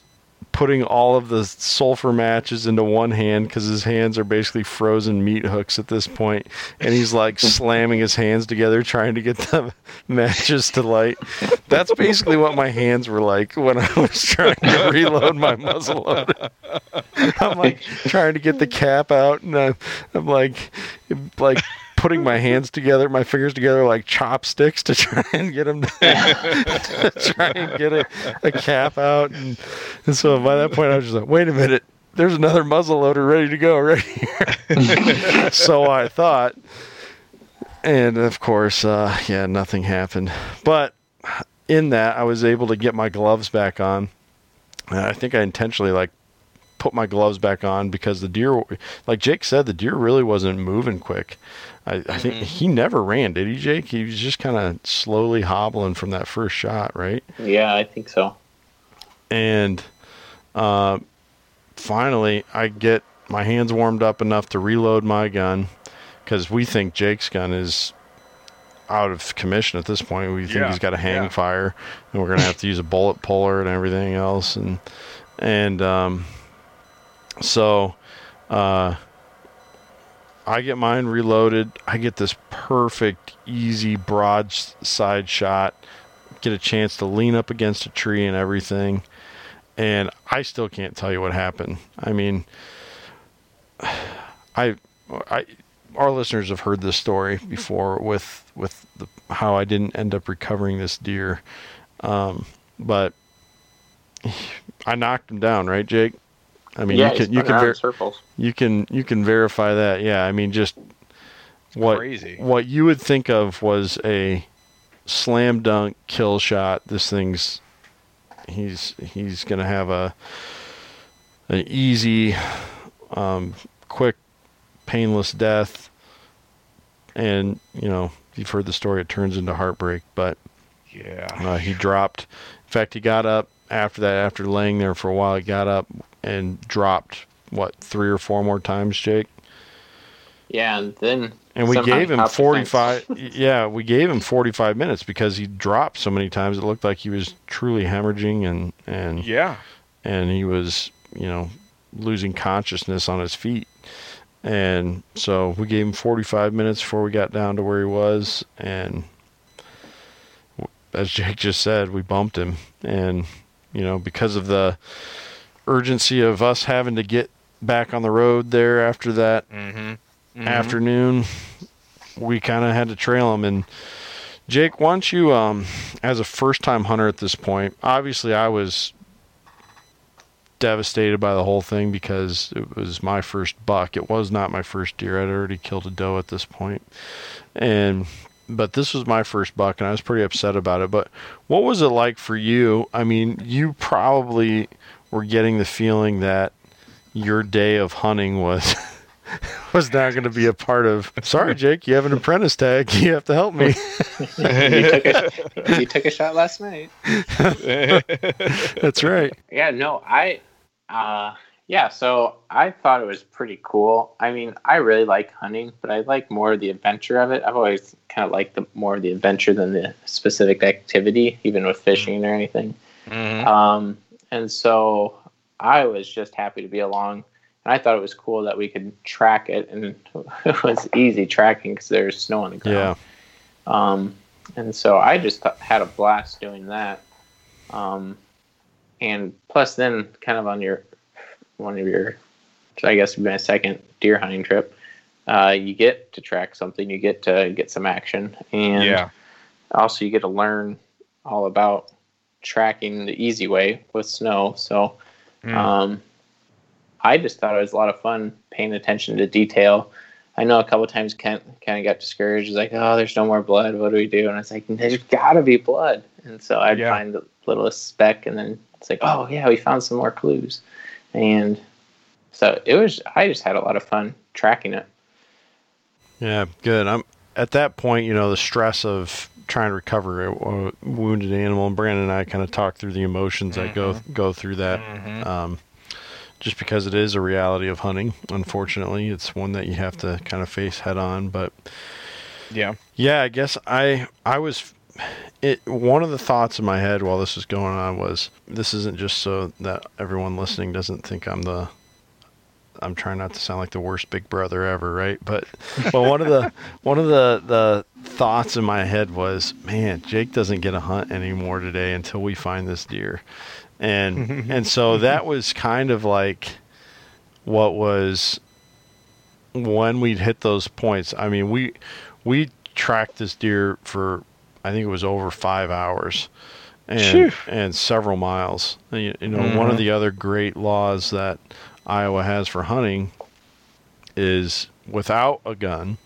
putting all of the sulfur matches into one hand because his hands are basically frozen meat hooks at this point and he's like slamming his hands together trying to get the matches to light. That's basically what my hands were like when i was trying to reload my muzzle loader i'm like trying to get the cap out and i'm, I'm like like putting my hands together my fingers together like chopsticks to try and get them to, to try and get a, a cap out. And, and so by that point i was just like wait a minute. There's another muzzle loader ready to go right here. So i thought. And of course uh, yeah nothing happened. But in that i was able to get my gloves back on. I think i intentionally like put my gloves back on because the deer like jake said the deer really wasn't moving quick i, I think he never ran did he jake he was just kind of slowly hobbling from that first shot right Yeah, I think so. and uh, finally I get my hands warmed up enough to reload my gun because we think Jake's gun is out of commission at this point. We think Yeah, he's got a hang yeah. fire, and we're gonna have to use a bullet puller and everything else. And and um, so uh, I get mine reloaded. I get this perfect, easy broadside shot. Get a chance to lean up against a tree and everything. And I still can't tell you what happened. I mean, I, I, our listeners have heard this story before with with the, how I didn't end up recovering this deer, um, but I knocked him down, right, Jake? I mean, yeah, you can you can ver- circles. you can you can verify that. Yeah, I mean, just what crazy. what you would think of was a slam dunk kill shot. This thing's he's he's gonna have a an easy, um, quick, painless death. And you know, you've heard the story. It turns into heartbreak, but Yeah. Uh, he dropped. In fact, he got up after that. After laying there for a while, he got up and dropped what three or four more times, Jake. Yeah, and then And we gave him hopped the fence. 45. yeah, we gave him 45 minutes because he dropped so many times. It looked like he was truly hemorrhaging and and Yeah. and he was, you know, losing consciousness on his feet. And so we gave him 45 minutes before we got down to where he was. And as Jake just said, we bumped him. And, you know, because of the urgency of us having to get back on the road there after that Mm-hmm. afternoon, we kind of had to trail him. And Jake, why don't you, um, as a first time hunter at this point, obviously I was devastated by the whole thing because it was my first buck. It was not my first deer. I'd already killed a doe at this point. And but this was my first buck and I was pretty upset about it. But what was it like for you? I mean, you probably were getting the feeling that your day of hunting was was not going to be a part of. Sorry, Jake, you have an apprentice tag. You have to help me. you, took a, you took a shot last night. That's right. Yeah, no, I, uh, yeah, so I thought it was pretty cool. I mean, I really like hunting, but I like more of the adventure of it. I've always kind of liked the more of the adventure than the specific activity, even with fishing or anything. Mhm. Um, and so I was just happy to be along. And I thought it was cool that we could track it, and it was easy tracking because there's snow on the ground. Yeah. Um, and so I just th- had a blast doing that. Um, and plus, then kind of on your one of your, I guess, my second deer hunting trip, uh, you get to track something, you get to get some action, and Yeah. also you get to learn all about tracking the easy way with snow. So, Mm. um, I just thought it was a lot of fun paying attention to detail. I know a couple times Kent kind of got discouraged. He's like, "Oh, there's no more blood. What do we do?" And I was like, "There's got to be blood." And so I'd Yeah. find the littlest speck, and then it's like, "Oh yeah, we found some more clues." And so it was. I just had a lot of fun tracking it. Yeah, good. I'm at that point, you know, the stress of trying to recover a, wounded animal, and Brandon and I kind of talk through the emotions that go go through that. Mhm. Um, just because it is a reality of hunting, unfortunately, it's one that you have to kind of face head on. But Yeah. yeah, I guess I I was it one of the thoughts in my head while this was going on was this isn't just so that everyone listening doesn't think I'm the I'm trying not to sound like the worst big brother ever, right? But but one of the one of the the thoughts in my head was, man, Jake doesn't get a hunt anymore today until we find this deer. And and so that was kind of like what was when we'd hit those points. I mean, we we tracked this deer for I think it was over five hours, and Phew. and several miles. And You, you know, one of mm-hmm. the other great laws that Iowa has for hunting is without a gun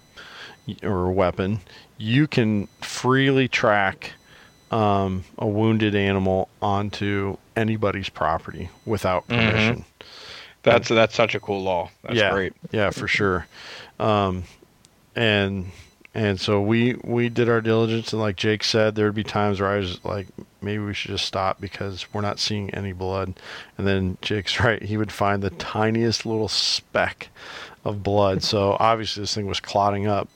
or a weapon, you can freely track um, a wounded animal onto anybody's property without permission. That's that's such a cool law. That's yeah, great. Yeah, for sure. Um, and and so we we did our diligence, and like Jake said, there'd be times where I was like, maybe we should just stop because we're not seeing any blood. And then Jake's right; he would find the tiniest little speck of blood. So obviously this thing was clotting up.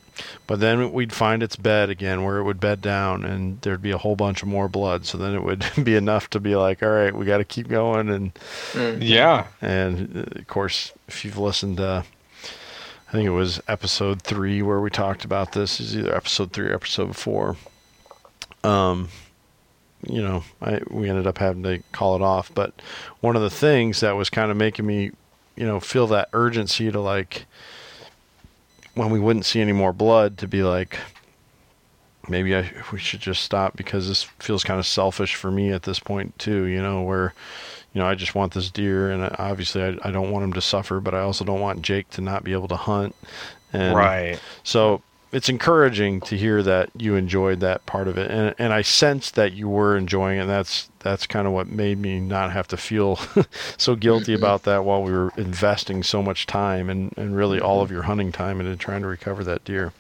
But then we'd find its bed again where it would bed down and there'd be a whole bunch of more blood. So then it would be enough to be like, all right, we got to keep going. And Yeah. and uh, of course, if you've listened to, I think it was episode three where we talked about this, is either episode three or episode four. Um, you know, I we ended up having to call it off. But one of the things that was kind of making me, you know, feel that urgency to like when we wouldn't see any more blood to be like, maybe I we should just stop because this feels kind of selfish for me at this point too. You know, where you know, I just want this deer, and obviously I, I don't want him to suffer, but I also don't want Jake to not be able to hunt. And Right. So it's encouraging to hear that you enjoyed that part of it, and and I sensed that you were enjoying it. And that's that's kind of what made me not have to feel so guilty about that while we were investing so much time and and really all of your hunting time into trying to recover that deer.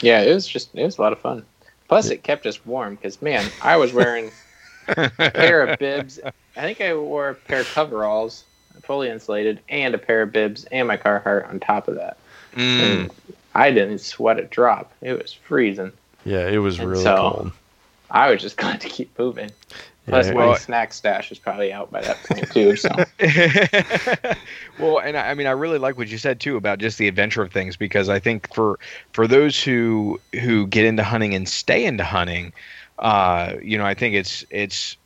Yeah, it was just it was a lot of fun. Plus, it kept us warm because man, I was wearing a pair of bibs. I think I wore a pair of coveralls, fully insulated, and a pair of bibs and my Carhartt on top of that. Mm. And I didn't sweat a drop. It was freezing. Yeah, it was And really so- cold. I was just glad to keep moving. Plus, Yeah, my well- snack stash is probably out by that point too. So well, and I, I mean, I really like what you said too about just the adventure of things because I think for for those who who get into hunting and stay into hunting, uh, you know, I think it's it's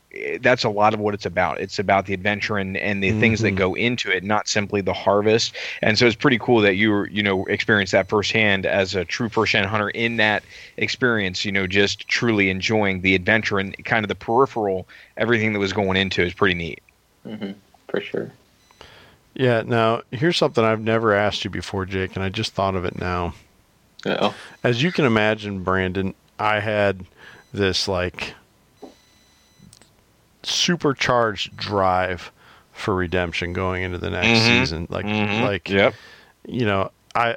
that's a lot of what it's about. It's about the adventure and, and the things that Mhm. go into it, not simply the harvest. And so it's pretty cool that you were, you know, experienced that firsthand as a true first gen hunter in that experience, you know, just truly enjoying the adventure and kind of the peripheral, everything that was going into is pretty neat. hmm for sure. Yeah, now here's something I've never asked you before, Jake, and I just thought of it now. Oh, As you can imagine, Brandon, I had this like supercharged drive for redemption going into the next Mhm. season. Like like Yep. you know, I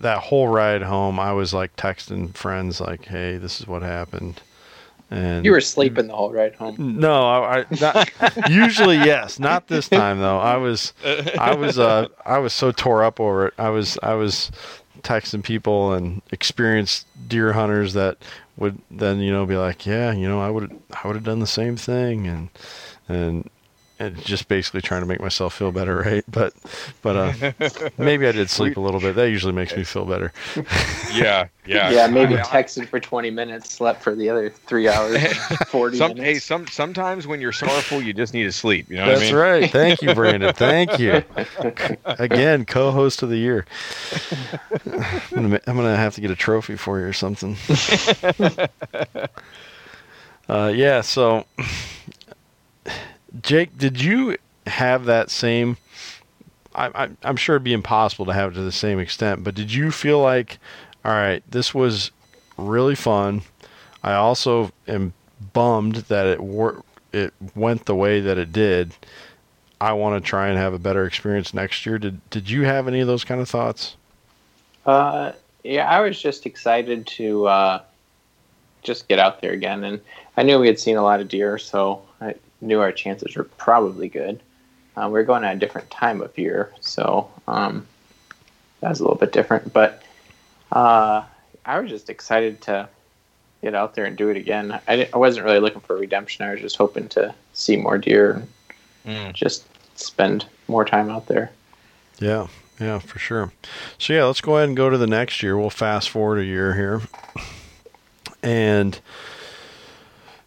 that whole ride home, I was like texting friends like, "Hey, this is what happened." And you were sleeping the whole ride home. no, I, I not, usually yes, not this time though. I was I was uh I was so tore up over it. I was I was texting people and experienced deer hunters that would then you know be like, yeah, you know, I would I would have done the same thing and and and just basically trying to make myself feel better, right? But but uh maybe I did sleep a little bit. That usually makes me feel better. Yeah. Yeah. Yeah, maybe I- I- texted for 20 minutes, slept for the other three hours, and 40 Some, hey, some sometimes when you're sorrowful, you just need to sleep. You know what That's I mean? right. Thank you, Brandon. Thank you. Again, co-host of the year. I'm gonna, I'm gonna have to get a trophy for you or something. uh, yeah. So, Jake, did you have that same? I, I, I'm sure it'd be impossible to have it to the same extent, but did you feel like, all right, this was really fun. I also am bummed that it wor- it went the way that it did. I want to try and have a better experience next year. Did did you have any of those kind of thoughts? Uh, yeah, I was just excited to uh, just get out there again, and I knew we had seen a lot of deer, so I knew our chances were probably good. Uh, we are going at a different time of year, so um, that was a little bit different. But uh, I was just excited to get out there and do it again. I, didn't, I wasn't really looking for redemption. I was just hoping to see more deer, and Mm. just spend more time out there. Yeah, yeah, for sure. So yeah, let's go ahead and go to the next year. We'll fast forward a year here, and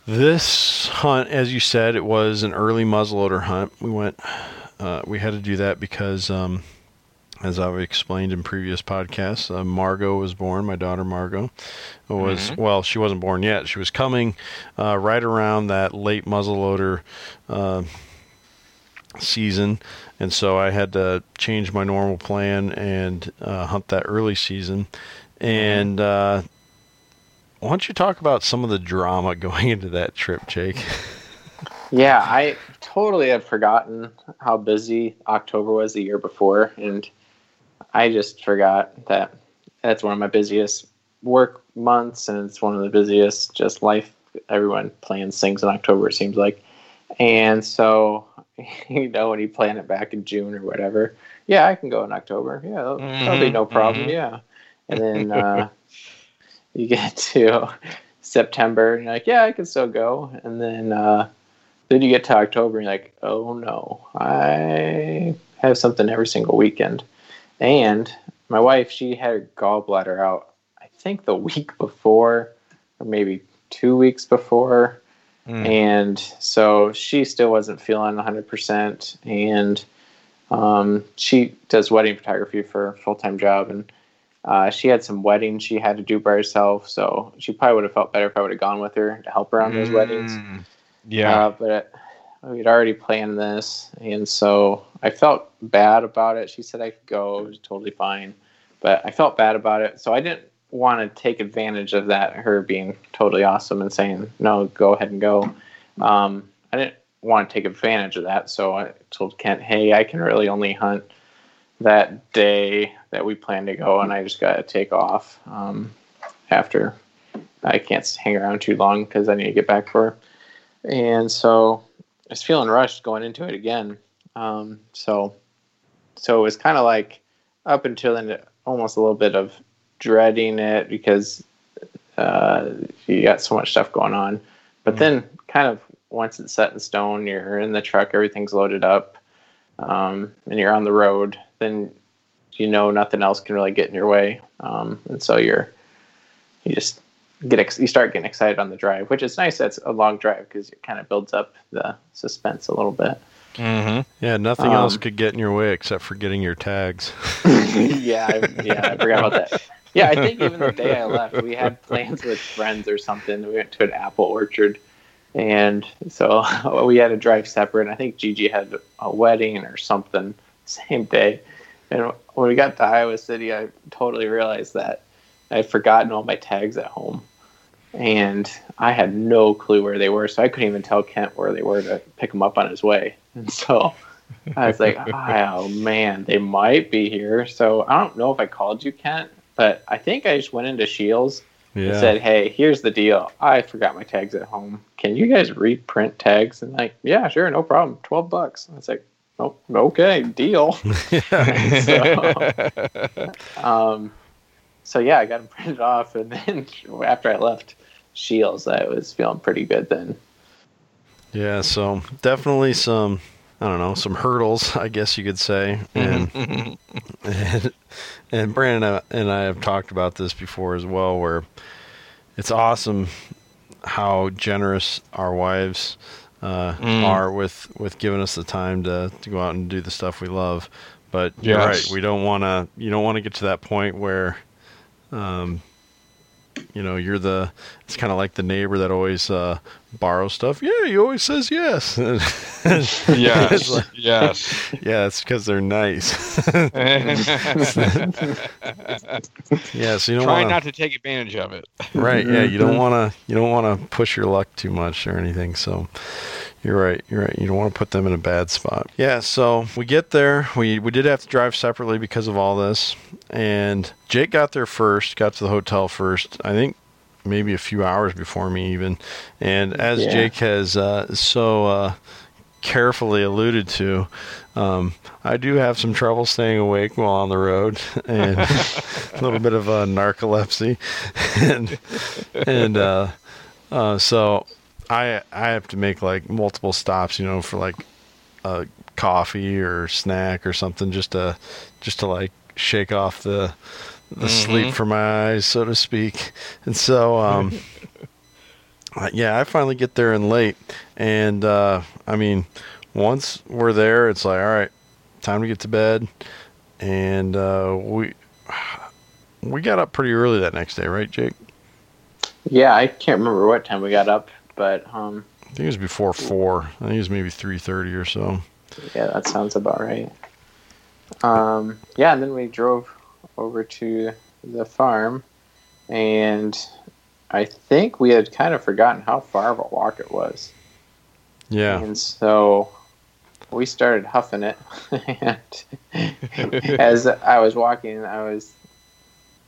this hunt, as you said, it was an early muzzleloader hunt. We went, uh, we had to do that because, um, as I've explained in previous podcasts, uh, Margot was born. My daughter Margot was well, she wasn't born yet. She was coming uh, right around that late muzzleloader uh, season, and so I had to change my normal plan and uh, hunt that early season. And uh, why don't you talk about some of the drama going into that trip, Jake? Yeah, I totally had forgotten how busy October was the year before, and I just forgot that that's one of my busiest work months, and it's one of the busiest just life. Everyone plans things in October, it seems like, and so you know when you plan it back in June or whatever, yeah, I can go in October. Yeah, that'll, that'll be no problem. mhm. Yeah, and then uh, you get to September, and you're like, yeah, I can still go, and then. Uh, then you get to October and you're like, oh no, I have something every single weekend. And my wife, she had her gallbladder out, I think the week before, or maybe two weeks before. Mm. And so she still wasn't feeling 100%. And um, she does wedding photography for a full time job. And uh, she had some weddings she had to do by herself. So she probably would have felt better if I would have gone with her to help her on those weddings. Mm. Yeah. Uh, but we'd already planned this, and so I felt bad about it. She said I could go; it was totally fine. But I felt bad about it, so I didn't want to take advantage of that. Her being totally awesome and saying no, go ahead and go. Um, I didn't want to take advantage of that, so I told Kent, "Hey, I can really only hunt that day that we plan to go, and I just got to take off um, after I can't hang around too long because I need to get back for her. And so I was feeling rushed going into it again. Um, so so it was kind of like up until then, almost a little bit of dreading it because uh, you got so much stuff going on. But then, kind of once it's set in stone, you're in the truck, everything's loaded up, um, and you're on the road. Then you know nothing else can really get in your way, um, and so you're you just get ex- you start getting excited on the drive, which is nice. That's a long drive because it kind of builds up the suspense a little bit. Mm-hmm. Yeah, nothing Um, else could get in your way except for getting your tags. yeah, I, yeah, I forgot about that. Yeah, I think even the day I left, we had plans with friends or something. We went to an apple orchard, and so we had to drive separate. I think Gigi had a wedding or something same day. And when we got to Iowa City, I totally realized that I'd forgotten all my tags at home, and I had no clue where they were. So I couldn't even tell Kent where they were to pick him up on his way. And so I was like, oh man, they might be here. So I don't know if I called you, Kent, but I think I just went into Scheels and said, hey, here's the deal. I forgot my tags at home. Can you guys reprint tags? And like, yeah, sure, no problem. 12 bucks. I was like, oh, okay, deal. so, um, so yeah, I got them printed off. And then after I left Scheels, I was feeling pretty good then. Yeah, so definitely some I don't know, some hurdles, I guess you could say. And and, and Brandon and I have talked about this before as well where it's awesome how generous our wives uh, Mm. are with with giving us the time to, to go out and do the stuff we love. But you're right, we don't want to you don't want to get to that point where um you know, you're the it's kind of like the neighbor that always uh, borrows stuff. Yeah, he always says yes. Yes, like- yes. yeah, it's because they're nice. yeah, so you don't Try want not to take advantage of it. right. Yeah, you don't want to you don't want to push your luck too much or anything. So you're right. You're right. You don't want to put them in a bad spot. Yeah. So we get there. We we did have to drive separately because of all this, and Jake got there first. Got to the hotel first. I think maybe a few hours before me even. And as Yeah. Jake has uh, so uh, carefully alluded to, um, I do have some trouble staying awake while on the road, and a little bit of uh, narcolepsy, and and uh, uh, so I I have to make like multiple stops, you know, for like a coffee or snack or something, just to just to like shake off the the sleep from my eyes, so to speak. And so, um, yeah, I finally get there and late, and uh, I mean, once we're there, it's like, all right, time to get to bed, and uh, we we got up pretty early that next day, right, Jake? Yeah, I can't remember what time we got up, but um, I think it was before four. I think it was maybe three thirty or so. Yeah, that sounds about right. Um, yeah, and then we drove over to the farm, and I think we had kind of forgotten how far of a walk it was. Yeah, And so we started huffing it. and as I was walking, I was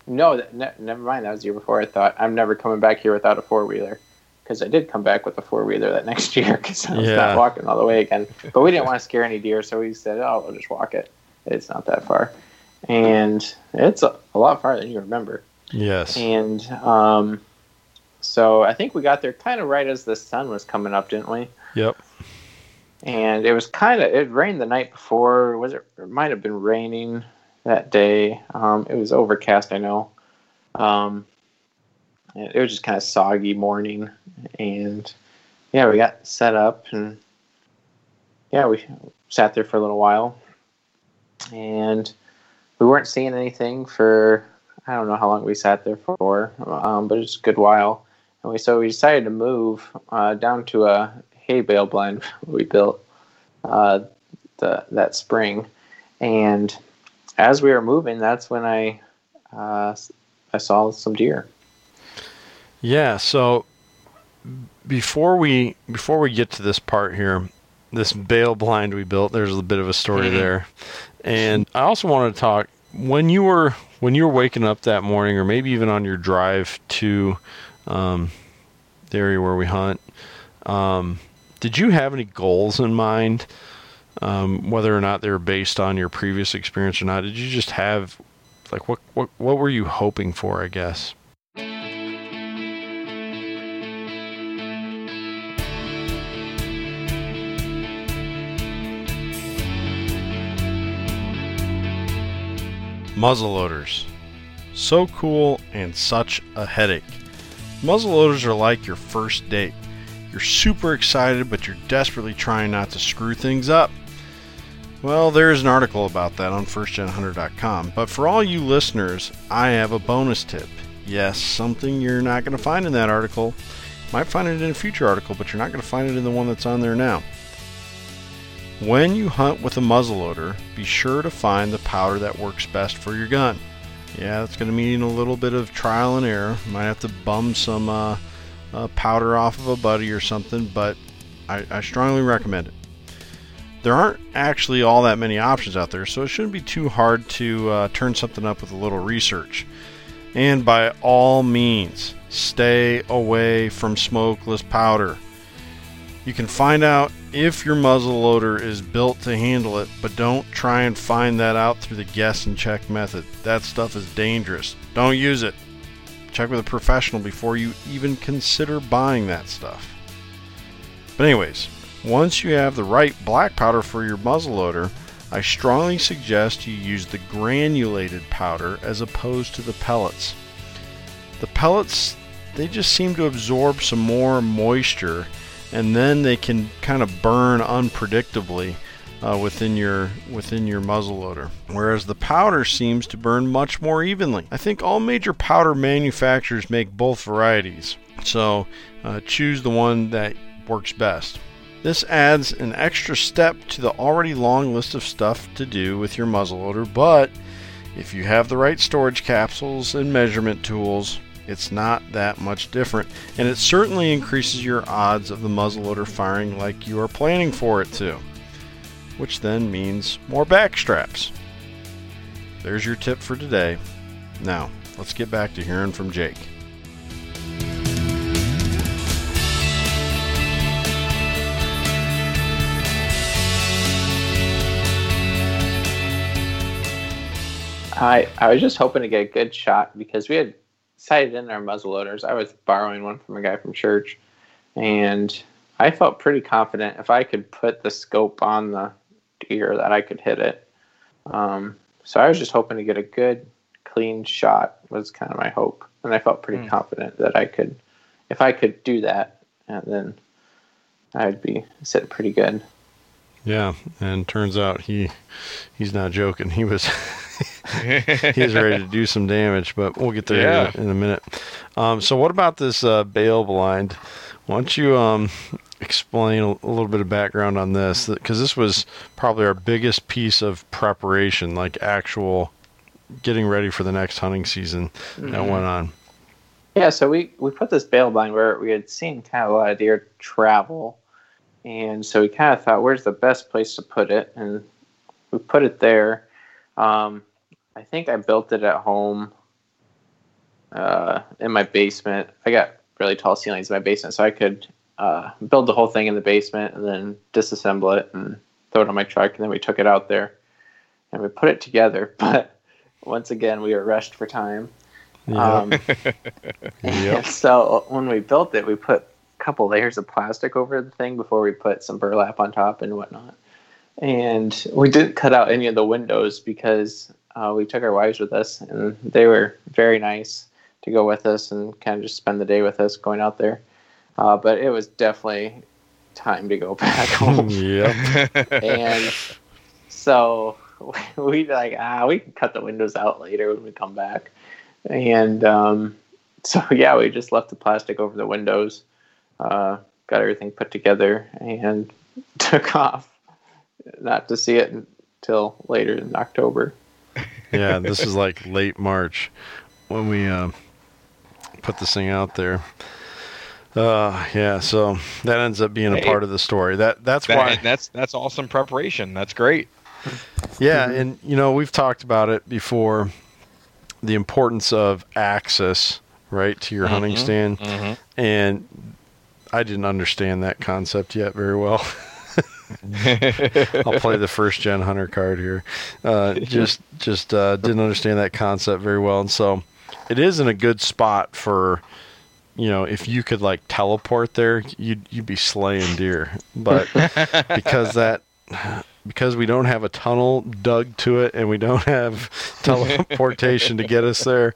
no, that, ne- never mind. That was the year before. I thought I'm never coming back here without a four wheeler because I did come back with a four wheeler that next year because I was Yeah. not walking all the way again. But we didn't want to scare any deer, so we said, "Oh, we'll just walk it. It's not that far." And it's a, a lot farther than you remember. yes, And um, so I think we got there kind of right as the sun was coming up, didn't we? yep, and it was kind of it rained the night before was it it might have been raining that day um, it was overcast i know um, it was just kind of soggy morning and yeah we got set up and yeah we sat there for a little while and we weren't seeing anything for i don't know how long we sat there for um, but it's a good while and we so we decided to move uh, down to a hay bale blind we built uh, the, that spring, and as we were moving, that's when I uh, I saw some deer. yeah. So before we before we get to this part here, this bale blind we built, there's a bit of a story there, and I also want to talk when you were when you were waking up that morning, or maybe even on your drive to um, the area where we hunt. Um, did you have any goals in mind, um, whether or not they were based on your previous experience or not? Did you just have, like, what what what were you hoping for? I guess. Muzzleloaders. So cool and such a headache. Muzzleloaders are like your first date. You're super excited, but you're desperately trying not to screw things up. Well, there's an article about that on firstgenhunter.com, but for all you listeners, I have a bonus tip. Yes, something you're not going to find in that article. Might find it in a future article, but you're not going to find it in the one that's on there now. When you hunt with a muzzleloader, be sure to find the powder that works best for your gun. Yeah, that's going to mean a little bit of trial and error. Might have to bum some uh, uh, powder off of a buddy or something, but I, I strongly recommend it. There aren't actually all that many options out there, so it shouldn't be too hard to uh, turn something up with a little research. And by all means, stay away from smokeless powder. You can find out if your muzzle loader is built to handle it, but don't try and find that out through the guess and check method. That stuff is dangerous. Don't use it. Check with a professional before you even consider buying that stuff. But, anyways, once you have the right black powder for your muzzle loader, I strongly suggest you use the granulated powder as opposed to the pellets. The pellets, they just seem to absorb some more moisture and then they can kind of burn unpredictably uh, within your within your muzzle loader. Whereas the powder seems to burn much more evenly. I think all major powder manufacturers make both varieties, so uh, choose the one that works best. This adds an extra step to the already long list of stuff to do with your muzzleloader, but if you have the right storage capsules and measurement tools, it's not that much different, and it certainly increases your odds of the muzzleloader firing like you are planning for it to, which then means more back straps. There's your tip for today. Now, let's get back to hearing from Jake. I I was just hoping to get a good shot because we had sighted in our muzzle loaders. I was borrowing one from a guy from church, and I felt pretty confident if I could put the scope on the deer that I could hit it. Um, so I was just hoping to get a good, clean shot was kind of my hope, and I felt pretty mm. confident that I could, if I could do that, and then I'd be sitting pretty good. Yeah, and turns out he he's not joking. He was he's ready to do some damage, but we'll get there yeah. in, a, in, a, minute. Um, so, what about this uh, bale blind? Why don't you um, explain a, a, little bit of background on this? Because this was probably our biggest piece of preparation, like actual getting ready for the next hunting season mm-hmm. that went on. Yeah, so we, we put this bale blind where we had seen kind of a lot of deer travel and so we kind of thought, where's the best place to put it? And we put it there. Um, I think I built it at home uh, in my basement. I got really tall ceilings in my basement, so I could uh, build the whole thing in the basement and then disassemble it and throw it on my truck. And then we took it out there and we put it together. But once again, we were rushed for time. Yep. Um, yep. so when we built it, we put couple layers of plastic over the thing before we put some burlap on top and whatnot. And we didn't cut out any of the windows because uh, we took our wives with us, and they were very nice to go with us and kind of just spend the day with us going out there. Uh, but it was definitely time to go back home. yeah. and so we like ah we can cut the windows out later when we come back. And um, so yeah, we just left the plastic over the windows uh, got everything put together, and took off. Not to see it until later in October. yeah, this is like late March when we uh, put this thing out there. Uh, yeah, so that ends up being a part of the story. That that's that, why that's that's awesome preparation. That's great. Yeah, and you know we've talked about it before. The importance of access right to your hunting Mhm, stand, mhm. and I didn't understand that concept yet very well. I'll play the first gen hunter card here. Uh, just just uh, didn't understand that concept very well, and so it is in a good spot for you know if you could like teleport there, you'd you'd be slaying deer. But because that because we don't have a tunnel dug to it and we don't have teleportation to get us there,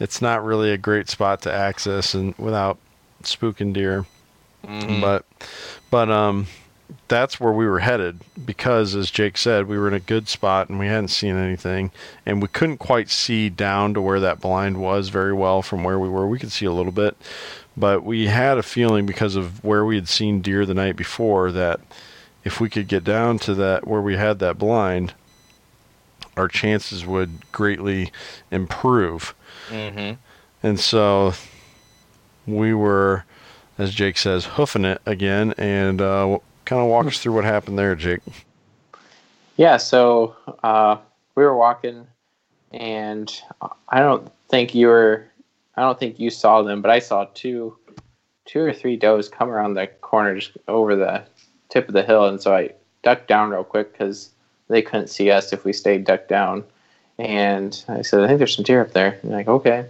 it's not really a great spot to access and without spooking deer. But but um that's where we were headed because as Jake said, we were in a good spot and we hadn't seen anything and we couldn't quite see down to where that blind was very well from where we were. We could see a little bit, but we had a feeling because of where we had seen deer the night before that if we could get down to that where we had that blind, our chances would greatly improve. Mhm. And so we were, as Jake says, hoofing it again. And uh, kind of walk us through what happened there, Jake. Yeah, so uh, we were walking, and I don't think you were. I don't think you saw them, but I saw two, two or three does come around the corner, just over the tip of the hill, and so I ducked down real quick because they couldn't see us if we stayed ducked down. And I said, I think there's some deer up there. And like, okay.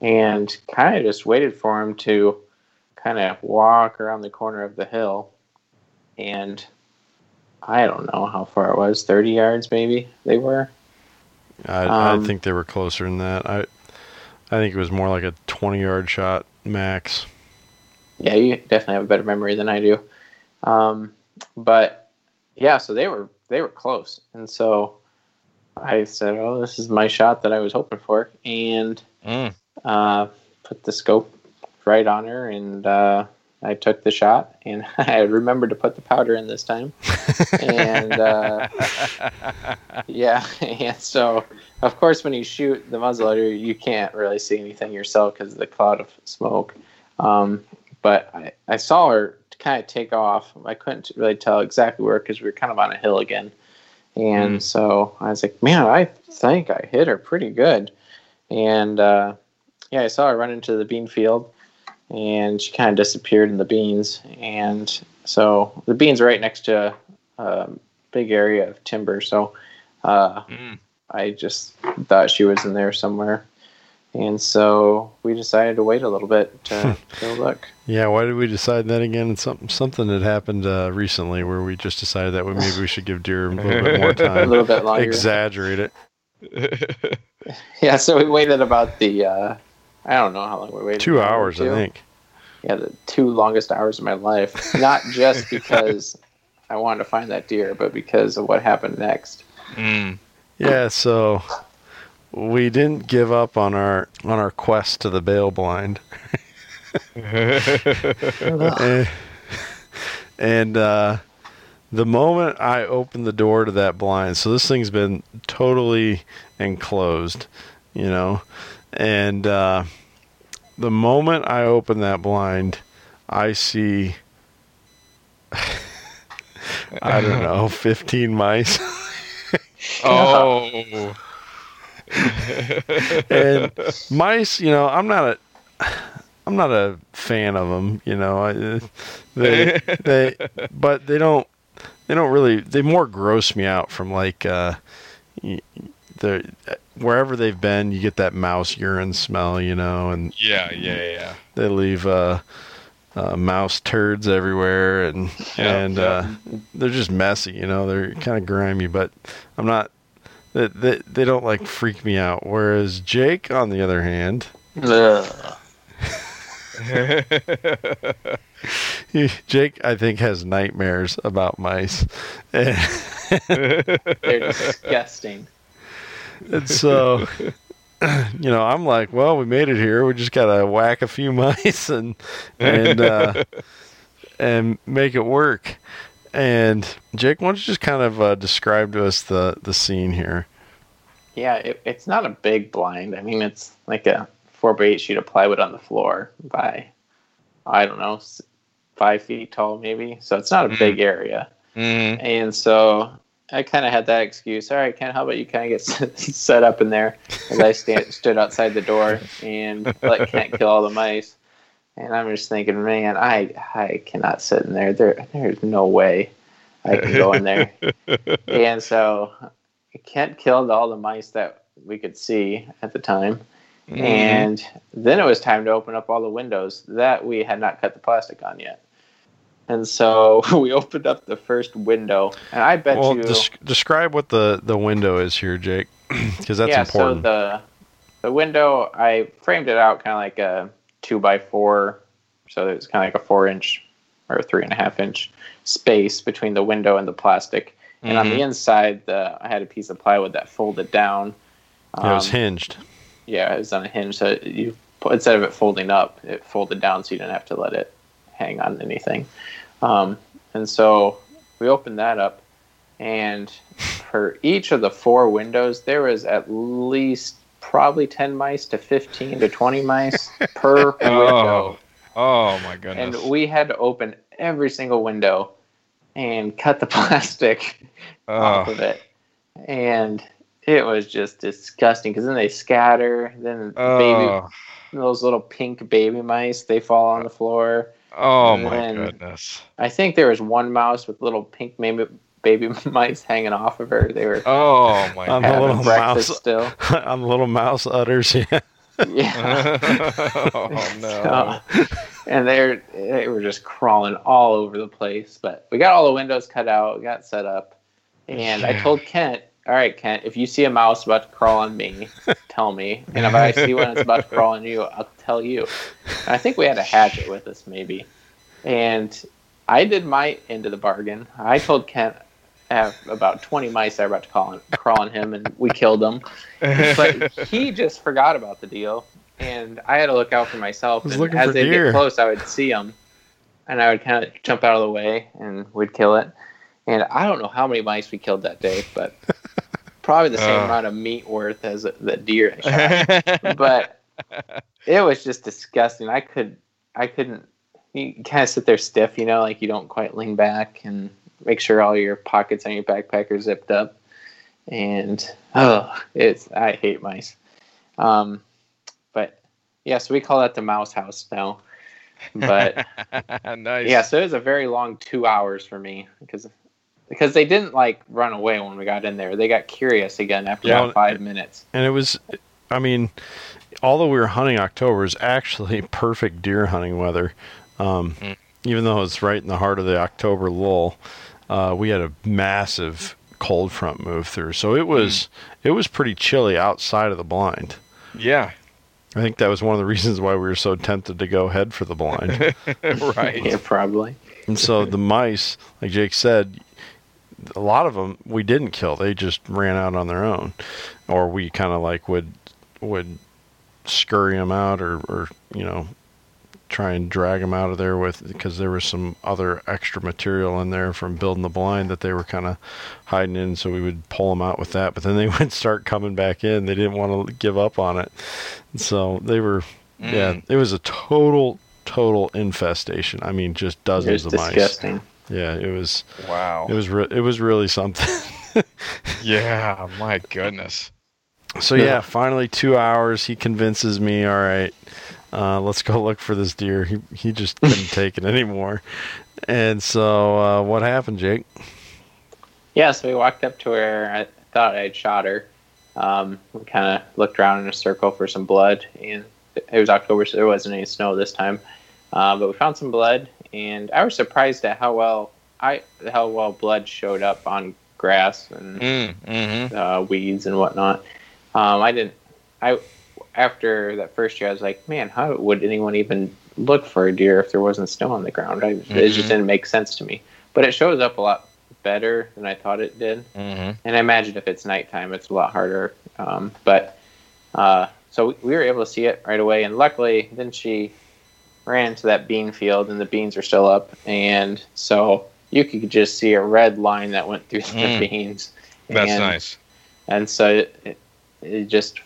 And kind of just waited for him to kind of walk around the corner of the hill. And I don't know how far it was, 30 yards maybe they were. I, Um, I think they were closer than that. I I think it was more like a 20 yard shot max. Yeah, you definitely have a better memory than I do. Um, but yeah, so they were they were close, and so I said, "Oh, this is my shot that I was hoping for," and Mm. uh, put the scope right on her, and uh, I took the shot, and I remembered to put the powder in this time, and uh, yeah, and so of course when you shoot the muzzleloader, you can't really see anything yourself because of the cloud of smoke. Um, but I, I saw her kind of take off. I couldn't really tell exactly where because we were kind of on a hill again, and Mm. so I was like, "Man, I think I hit her pretty good." And uh, yeah, I saw her run into the bean field, and she kind of disappeared in the beans. And so the beans are right next to a big area of timber. So uh, Mm. I just thought she was in there somewhere. And so we decided to wait a little bit to go look. Yeah, why did we decide that again? Something something that happened uh, recently where we just decided that we, maybe we should give deer a little bit more time, A little bit longer. exaggerate it. Yeah, so we waited about the, uh, I don't know how long we waited. Two An hour or hours, I think. Yeah, the two longest hours of my life. Not just because I wanted to find that deer, but because of what happened next. Mm. Yeah, so we didn't give up on our on our quest to the bale blind. and and uh, the moment I opened the door to that blind, so this thing's been totally enclosed, you know, and uh, the moment I open that blind, I see. I don't know, 15 mice. oh. and mice, you know, I'm not a, I'm not a fan of them. You know, I, they, they, but they don't, they don't really, they more gross me out from like, uh, the wherever they've been, you get that mouse urine smell, you know, and Yeah, yeah, yeah. they leave uh, uh, mouse turds everywhere, and Yeah, and yeah. Uh, they're just messy, you know. They're kind of grimy, but I'm not. They, they they don't like freak me out. Whereas Jake, on the other hand, he, Jake I think has nightmares about mice, They're disgusting. And so. You know, I'm like, well, we made it here. We just gotta whack a few mice and and uh, and make it work. And Jake, why don't you just kind of uh, describe to us the the scene here? Yeah, it, it's not a big blind. I mean, it's like a four by eight sheet of plywood on the floor by, I don't know, five feet tall maybe. So it's not a Mm. big area. Mm. And so I kind of had that excuse. All right, Ken, how about you kind of get set up in there as I stand, stood outside the door and let Kent kill all the mice. And I'm just thinking, man, I I cannot sit in there. There there's no way I can go in there. and so Kent killed all the mice that we could see at the time. Mm-hmm. And then it was time to open up all the windows that we had not cut the plastic on yet. And so we opened up the first window, and I bet well, you. Des- describe what the, the window is here, Jake, because that's yeah, important. So the the window, I framed it out kind of like a two by four, so it's kind of like a four inch or three and a half inch space between the window and the plastic. And mm-hmm. on the mm-hmm. inside, the I had a piece of plywood that folded down. Um, it was um, hinged. Yeah, it was on a hinge. So you instead of it folding up, it folded down, so you didn't have to let it hang on anything. Um, and so we opened that up, and for each of the four windows, there was at least probably 10 mice to 15 to 20 mice per oh. window. Oh my goodness. And we had to open every single window and cut the plastic oh. off of it. And it was just disgusting because then they scatter. Then oh. baby, those little pink baby mice, they fall on the floor. Oh and my goodness! I think there was one mouse with little pink baby baby mice hanging off of her. They were oh my on the little mouse still on the little mouse udders. Yeah. Yeah. oh no. So, and they they were just crawling all over the place. But we got all the windows cut out, we got set up, and I told Kent, "All right, Kent, if you see a mouse about to crawl on me, tell me, and if I see one that's about to crawl on you, I'll tell you." And I think we had a hatchet with us, maybe, and I did my end of the bargain. I told Kent I have about 20 mice that were about to crawl on, crawl on him, and we killed them. But he just forgot about the deal, and I had to look out for myself. And as they get close, I would see them, and I would kind of jump out of the way, and we'd kill it. And I don't know how many mice we killed that day, but probably the same uh. amount of meat worth as the deer but it was just disgusting. I could, I couldn't. You kind of sit there stiff, you know, like you don't quite lean back and make sure all your pockets on your backpack are zipped up. And oh, it's I hate mice. Um, but yeah, so we call that the mouse house now. But nice. Yeah, so it was a very long two hours for me because because they didn't like run away when we got in there. They got curious again after yeah, about five minutes. And it was, I mean, although we were hunting October, is actually perfect deer hunting weather. Um, mm. Even though it's right in the heart of the October lull, uh, we had a massive cold front move through, so it was mm. it was pretty chilly outside of the blind. Yeah, I think that was one of the reasons why we were so tempted to go head for the blind. right. yeah, probably. And so the mice, like Jake said, a lot of them we didn't kill. They just ran out on their own, or we kind of like would would scurry them out, or or you know try and drag them out of there with because there was some other extra material in there from building the blind that they were kind of hiding in so we would pull them out with that but then they would start coming back in they didn't want to give up on it so they were mm. yeah it was a total total infestation i mean just dozens of disgusting. mice yeah it was wow it was re- it was really something yeah my goodness so yeah finally two hours he convinces me all right uh, let's go look for this deer. He he just couldn't take it anymore. And so, uh, what happened, Jake? Yeah, so we walked up to her. I thought I'd shot her. Um, we kind of looked around in a circle for some blood, and it was October, so there wasn't any snow this time. Uh, but we found some blood, and I was surprised at how well I how well blood showed up on grass and mm, mm-hmm. uh, weeds and whatnot. Um, I didn't. I after that first year, I was like, man, how would anyone even look for a deer if there wasn't snow on the ground? I, mm-hmm. It just mm-hmm. didn't make sense to me. But it shows up a lot better than I thought it did. Mm-hmm. And I imagine if it's nighttime, it's a lot harder. Um, but uh, so we were able to see it right away. And luckily, then she ran into that bean field, and the beans are still up. And so you could just see a red line that went through mm. the beans. That's and, nice. And so it, it just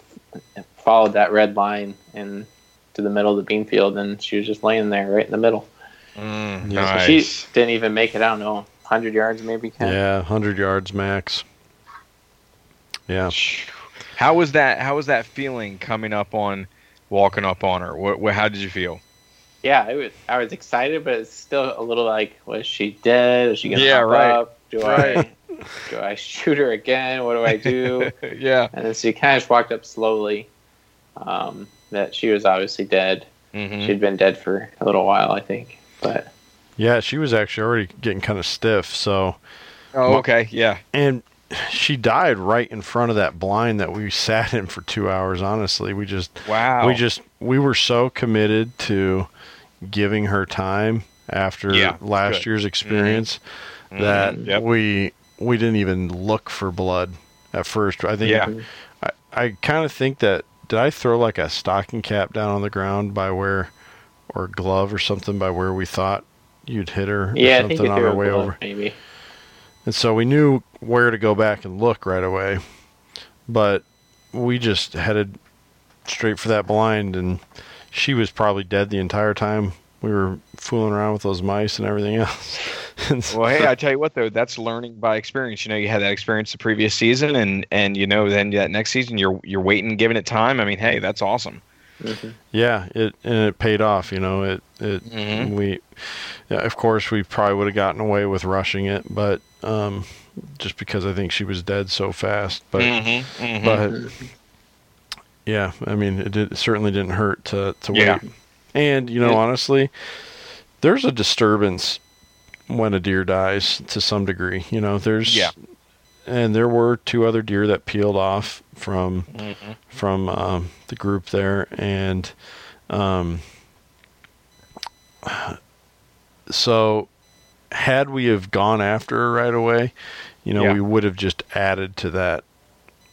followed that red line and to the middle of the bean field, and she was just laying there right in the middle. Mm, nice. She didn't even make it. I don't know hundred yards maybe. Ken? Yeah, hundred yards max. Yeah. How was that? How was that feeling coming up on, walking up on her? What? what how did you feel? Yeah, it was. I was excited, but it's still a little like, was she dead? Is she gonna Yeah, right. up? Do Right. I do I shoot her again? What do I do? yeah. and then she kind of just walked up slowly. Um, that she was obviously dead. Mm-hmm. She'd been dead for a little while, I think. But Yeah, she was actually already getting kind of stiff. So, Oh, okay. Yeah. and she died right in front of that blind that we sat in for two hours. Honestly, we just Wow. we just we were so committed to giving her time after Yeah, last good. year's experience that Mhm. Yep. we we didn't even look for blood at first. I think Yeah. I, I kind of think that did I throw like a stocking cap down on the ground by where or glove or something by where we thought you'd hit her or yeah, think something on our way glove, over. maybe. And so we knew where to go back and look right away. But we just headed straight for that blind and she was probably dead the entire time we were fooling around with those mice and everything else. And so- Well, hey, I tell you what though, that's learning by experience. You know, you had that experience the previous season, and and you know, then that next season, you're you're waiting, giving it time. I mean, hey, that's awesome. hmm yeah, it and it paid off, you know. It it Mhm. we yeah, of course we probably would have gotten away with rushing it, but um just because I think she was dead so fast, but mm-hmm, but yeah, I mean it, did, it certainly didn't hurt to to Yeah. wait. And you know, Yeah. honestly, there's a disturbance when a deer dies to some degree. You know, there's Yeah. and there were two other deer that peeled off from mm-hmm. from um, the group there, and um, so had we have gone after her right away, you know, Yeah. we would have just added to that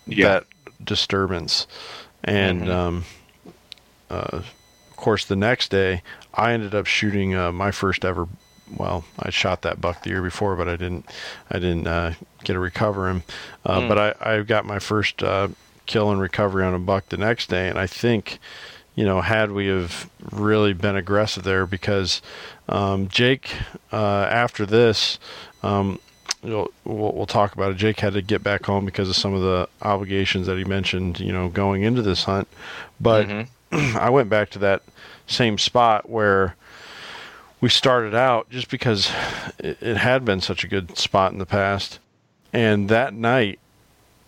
Yeah. that disturbance, and Mhm. um, uh, of course the next day I ended up shooting uh, my first ever. Well, I shot that buck the year before, but I didn't. I didn't uh, get to recover him. Uh, Mm. But I, I got my first uh, kill and recovery on a buck the next day, and I think, you know, had we have really been aggressive there, because um, Jake, uh, after this, um, we'll, we'll talk about it. Jake had to get back home because of some of the obligations that he mentioned, you know, going into this hunt. But Mhm. I went back to that same spot where we started out just because it, it had been such a good spot in the past. And that night,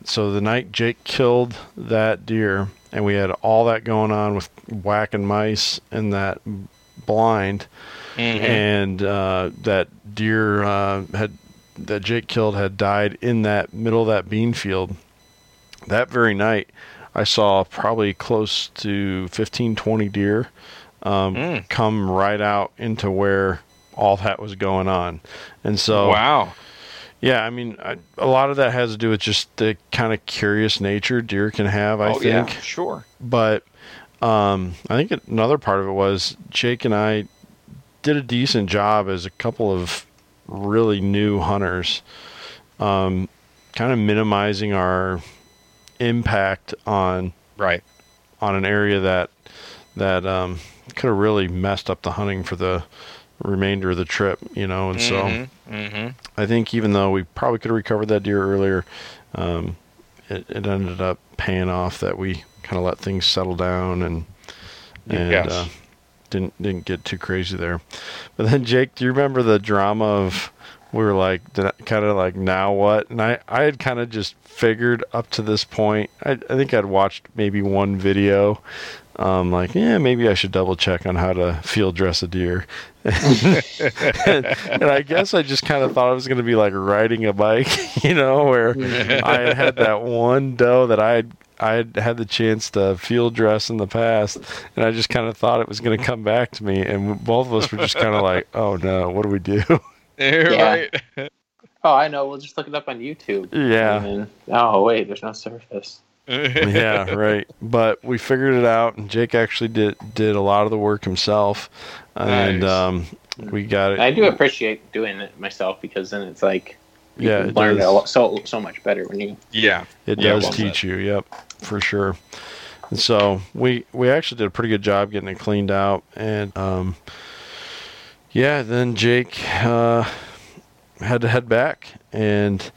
so the night Jake killed that deer, and we had all that going on with whacking mice and that blind, Mhm. and uh, that deer uh, had that Jake killed had died in that middle of that bean field. That very night, I saw probably close to 15, 20 deer um, Mm. come right out into where all that was going on. And so, wow. yeah, I mean, I, a lot of that has to do with just the kind of curious nature deer can have, I oh think yeah, sure. but um, I think another part of it was Jake and I did a decent job as a couple of really new hunters, um, kind of minimizing our impact on Right. on an area that that um, could have really messed up the hunting for the remainder of the trip, you know. And so Mm-hmm. I think even though we probably could have recovered that deer earlier, um, it, it ended up paying off that we kind of let things settle down and and Yes. uh, didn't didn't get too crazy there. But then Jake, do you remember the drama of we were like kind of like now what? And I I had kind of just figured up to this point. I I think I'd watched maybe one video. Um, like, yeah, maybe I should double check on how to field dress a deer. and, and I guess I just kind of thought I was going to be like riding a bike, you know, where I had had that one doe that I had I had had the chance to field dress in the past, and I just kind of thought it was going to come back to me, and both of us were just kind of like, "Oh no, what do we do?" right. Oh, I know. We'll just look it up on YouTube. yeah, And, oh wait, there's no surface. yeah, right. But we figured it out, and Jake actually did did a lot of the work himself, and Nice. um, we got it. I do appreciate doing it myself because then it's like you Yeah, can it learn does. a so so much better when you. yeah. It Yeah, does well teach said. you, yep, for sure. And so we we actually did a pretty good job getting it cleaned out, and um, yeah, then Jake uh, had to head back, and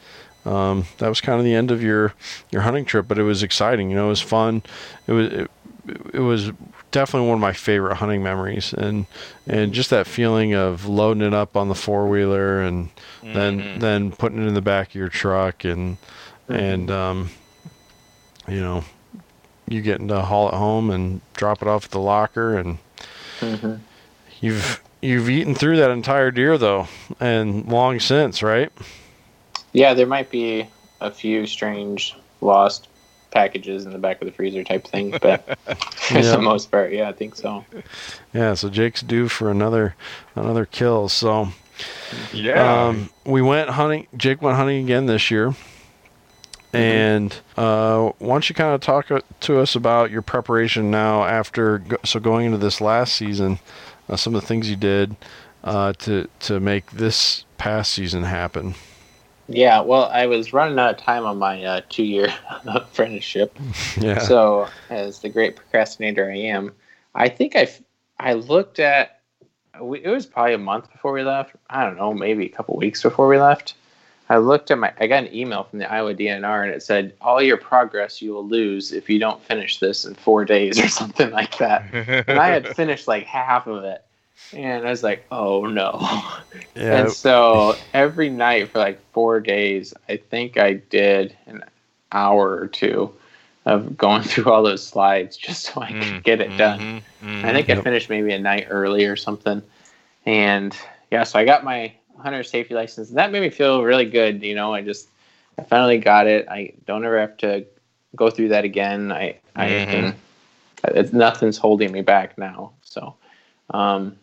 um, that was kind of the end of your your hunting trip. But it was exciting. You know, it was fun. It was it, it was definitely one of my favorite hunting memories, and and just that feeling of loading it up on the four wheeler and then mm-hmm. then putting it in the back of your truck and mm-hmm. and um, you know you getting to haul it home and drop it off at the locker and mm-hmm. you've you've eaten through that entire deer though and long since right? Yeah, there might be a few strange lost packages in the back of the freezer type thing, but for Yeah. the most part, yeah, I think so. yeah so jake's due for another another kill so Yeah. Um, we went hunting. Jake went hunting again this year. And uh, why don't you kind of talk uh, to us about your preparation now after so going into this last season, uh, some of the things you did uh, to to make this past season happen. Yeah, well, I was running out of time on my uh, two-year apprenticeship, Yeah. so as the great procrastinator I am, I think I I looked at it was probably a month before we left. I don't know, maybe a couple weeks before we left. I looked at my I got an email from the Iowa DNR and it said all your progress you will lose if you don't finish this in 4 days or something like that. and I had finished like half of it. And I was like, "Oh no." yeah. And so every night for like four days, I think I did an hour or two of going through all those slides just so I could get it done. I think I finished maybe a night early or something. And yeah, so I got my hunter safety license. And that made me feel really good. You know, I just, I finally got it. I don't ever have to go through that again. I, I Mhm. can, it's, nothing's holding me back now. So, um,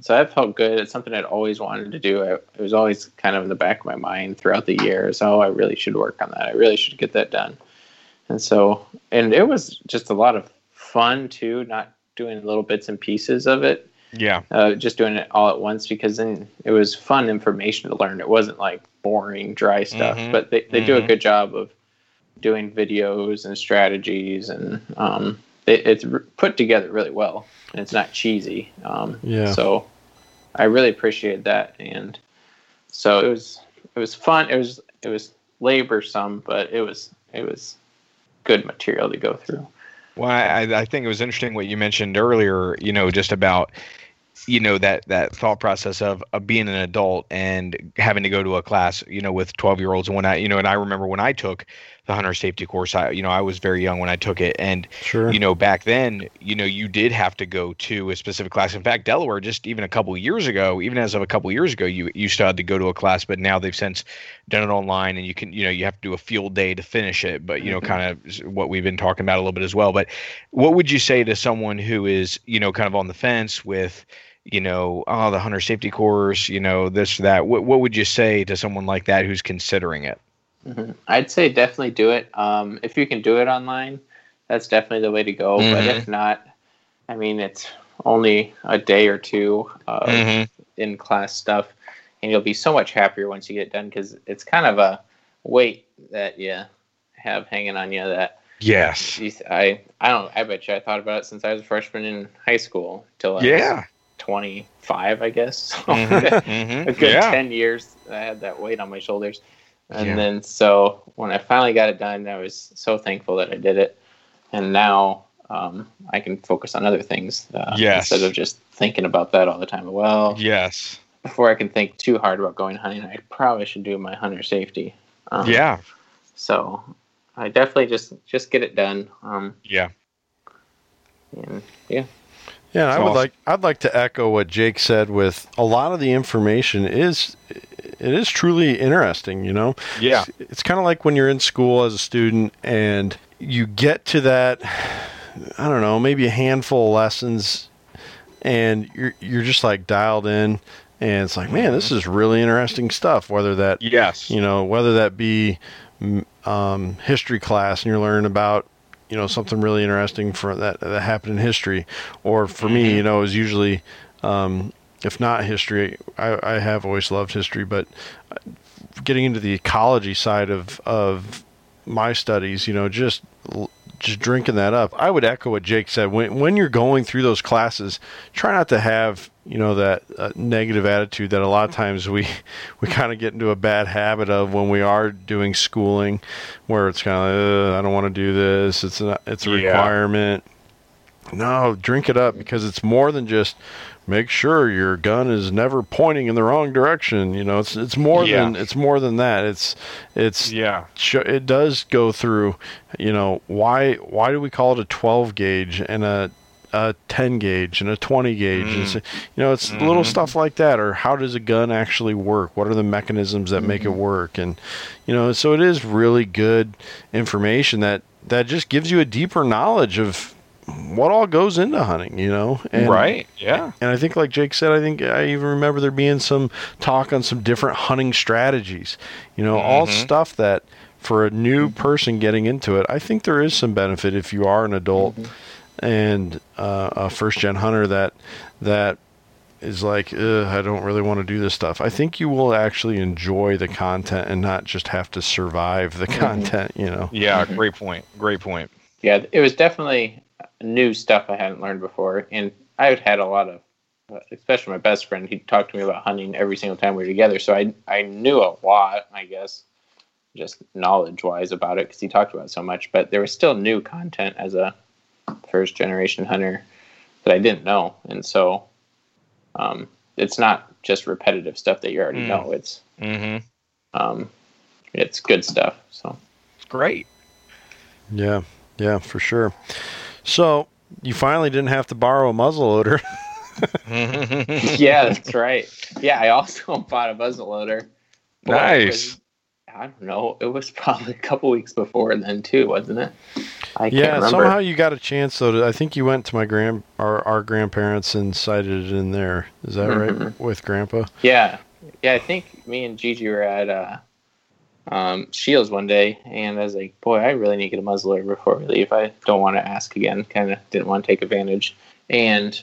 so that felt good. It's something I'd always wanted to do. I, it was always kind of in the back of my mind throughout the years. Oh, I really should work on that. I really should get that done. And so, and it was just a lot of fun too, not doing little bits and pieces of it, yeah. uh, just doing it all at once because then it was fun information to learn. It wasn't like boring, dry stuff, Mhm. but they, they do a Mhm. good job of doing videos and strategies and um, it, it's put together really well and it's not cheesy. Um, Yeah. So I really appreciate that. And so it was, it was fun. It was, it was laborsome, but it was, it was good material to go through. Well, I, I think it was interesting what you mentioned earlier. You know, just about you know that that thought process of, of being an adult and having to go to a class. You know, with twelve year olds and when I you know, and I remember when I took the hunter safety course. I you know I was very young when I took it, and sure. you know back then you know you did have to go to a specific class in fact delaware just even a couple years ago even as of a couple years ago you you still had to go to a class but now they've since done it online and you can you know you have to do a field day to finish it but you know Mhm. kind of what we've been talking about a little bit as well but what would you say to someone who is you know kind of on the fence with you know oh the hunter safety course you know this that what, what would you say to someone like that who's considering it Mhm. I'd say definitely do it. Um, if you can do it online, that's definitely the way to go. But Mhm. if not, I mean, it's only a day or two of Mhm. in class stuff, and you'll be so much happier once you get done because it's kind of a weight that you have hanging on you that yes I I don't I bet you I thought about it since I was a freshman in high school till yeah 25 I guess so Mhm. Mhm. a good yeah 10 years I had that weight on my shoulders. And Yeah. then so when I finally got it done, I was so thankful that I did it. And now um, I can focus on other things uh, Yes. instead of just thinking about that all the time. Well, yes before I can think too hard about going hunting, I probably should do my hunter safety. Um, yeah So I definitely just just get it done. Um, yeah and yeah. Yeah, I would like I'd like to echo what Jake said with a lot of the information is it is truly interesting, you know. yeah. It's kind of like when you're in school as a student and you get to that I don't know, maybe a handful of lessons and you're you're just like dialed in and it's like, man, this is really interesting stuff whether that yes. you know whether that be mm, um, history class and you're learning about you know something really interesting for that that happened in history. Or for me you know is usually um, if not history I, I have always loved history but uh, getting into the ecology side of of my studies you know just l- just drinking that up. I would echo what Jake said. When when you're going through those classes, try not to have you know that uh, negative attitude that a lot of times we we kind of get into a bad habit of when we are doing schooling, where it's kind of I don't want to do this. It's a it's a Yeah. requirement. No, drink it up because it's more than just make sure your gun is never pointing in the wrong direction. You know, it's it's more Yeah. than it's more than that. It's it's Yeah. it does go through you know why why do we call it a 12 gauge and a a 10 gauge and a 20 gauge mm. and so- you know it's mm-hmm. little stuff like that or how does a gun actually work what are the mechanisms that make it mm-hmm. work and you know so it is really good information that that just gives you a deeper knowledge of what all goes into hunting you know and, right. Yeah. and I think, like Jake said, I think I even remember there being some talk on some different hunting strategies. You know, all mm-hmm. stuff that for a new mm-hmm. person getting into it, I think there is some benefit if you are an adult mm-hmm. and uh, a first gen hunter that that is like, I don't really want to do this stuff. I think you will actually enjoy the content and not just have to survive the content. You know. Yeah. Great point. Great point. yeah, it was definitely new stuff I hadn't learned before, and I had had a lot of, especially my best friend. He talked to me about hunting every single time we were together, so I I knew a lot, I guess, just knowledge wise about it because he talked about it so much. But there was still new content as a first generation hunter that I didn't know, and so um, it's not just repetitive stuff that you already Mm. know. It's Mm-hmm. um, it's good stuff. So. It's great. Yeah. Yeah. For sure. So you finally didn't have to borrow a muzzleloader. yeah, that's right. Yeah, I also bought a muzzleloader. Boy, Nice. I don't know. It was probably a couple weeks before then too, wasn't it? I can't yeah, remember. somehow you got a chance though. To, I think you went to my grand our, our grandparents and sighted it in there. Is that right Mhm. with Grandpa? Yeah, yeah. I think me and Gigi were at uh, um, Scheels one day, and I was like, "Boy, I really need to get a muzzleloader before we leave. I don't want to ask again. Kind of didn't want to take advantage." And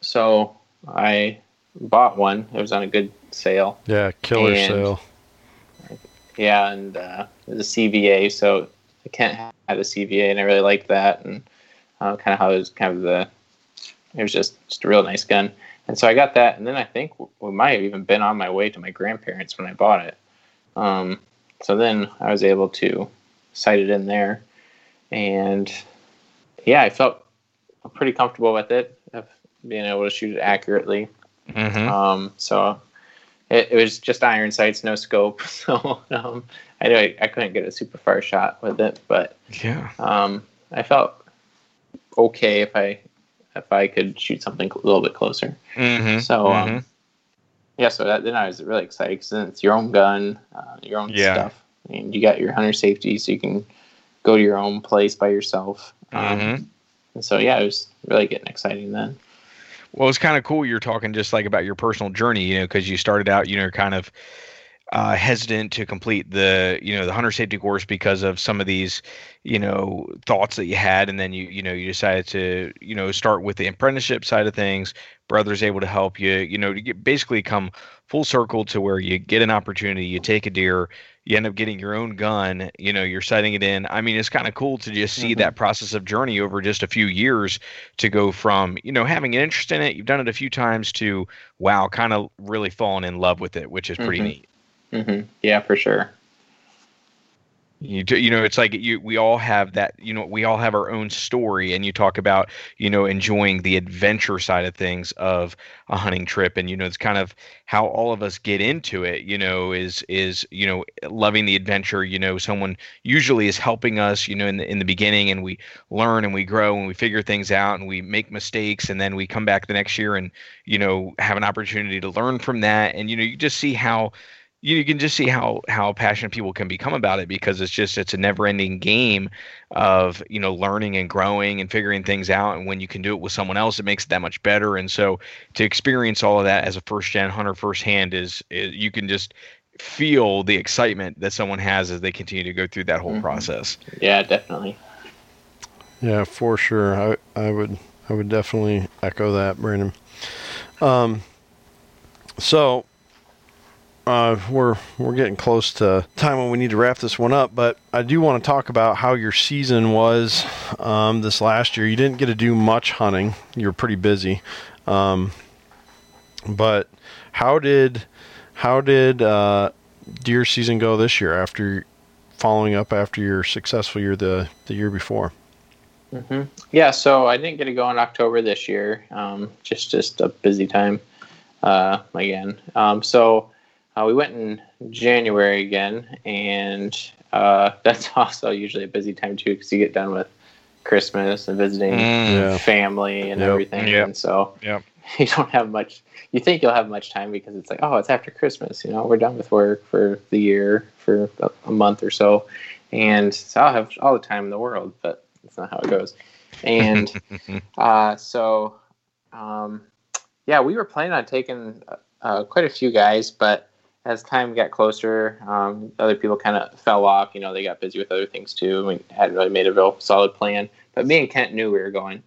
so I bought one. It was on a good sale. Yeah, killer And- sale. Yeah, and uh, it was a CVA, so I can't have a CVA, and I really liked that, and uh, kind of how it was kind of the, it was just just a real nice gun, and so I got that, and then I think we might have even been on my way to my grandparents when I bought it, um, so then I was able to sight it in there, and yeah, I felt pretty comfortable with it, of being able to shoot it accurately, Mm-hmm. um, so it, it was just iron sights, no scope. So um, I know I, I couldn't get a super far shot with it, but Yeah. um, I felt okay if I if I could shoot something a little bit closer. Mm-hmm. So um, yeah, so that, then I was really excited because then it's your own gun, uh, your own Yeah. stuff, and you got your hunter safety, so you can go to your own place by yourself. Um, Mhm. and so yeah, it was really getting exciting then. Well, it's kind of cool. You're talking just like about your personal journey, you know, because you started out, you know, kind of uh, hesitant to complete the, you know, the hunter safety course because of some of these, you know, thoughts that you had, and then you, you know, you decided to, you know, start with the apprenticeship side of things. Brother's able to help you, you know, to get, basically come full circle to where you get an opportunity, you take a deer, you end up getting your own gun, you know, you're setting it in. I mean, it's kind of cool to just see Mhm. that process of journey over just a few years to go from you know having an interest in it you've done it a few times to wow kind of really falling in love with it which is pretty Mhm. neat hmm Yeah, for sure. You you know it's like you we all have that you know we all have our own story and you talk about you know enjoying the adventure side of things of a hunting trip and you know it's kind of how all of us get into it you know is is you know loving the adventure you know someone usually is helping us you know in the in the beginning and we learn and we grow and we figure things out and we make mistakes and then we come back the next year and you know have an opportunity to learn from that and you know you just see how you can just see how how passionate people can become about it because it's just it's a never ending game of you know learning and growing and figuring things out and when you can do it with someone else it makes it that much better and so to experience all of that as a first gen hunter firsthand is, is you can just feel the excitement that someone has as they continue to go through that whole Mhm. process Yeah, definitely. Yeah, for sure. I I would I would definitely echo that, Brandon. Um, so uh, we're we're getting close to time when we need to wrap this one up. But I do want to talk about how your season was um, this last year. You didn't get to do much hunting. You were pretty busy. Um, but how did how did uh, deer season go this year after following up after your successful year the the year before? Mm-hmm. Yeah, so I didn't get to go in October this year. Um, just just a busy time uh, again. Um, so uh, we went in January again, and uh, that's also usually a busy time too because you get done with Christmas and visiting Yeah. family and Yep. everything, Yep. and so Yep. you don't have much. You think you'll have much time because it's like, oh, it's after Christmas. You know, we're done with work for the year for a, a month or so, and so I'll have all the time in the world, but that's not how it goes. And uh, so, um, yeah, we were planning on taking uh, quite a few guys, but as time got closer, um, other people kind of fell off. You know, they got busy with other things too. and We hadn't really made a real solid plan. But me and Kent knew we were going.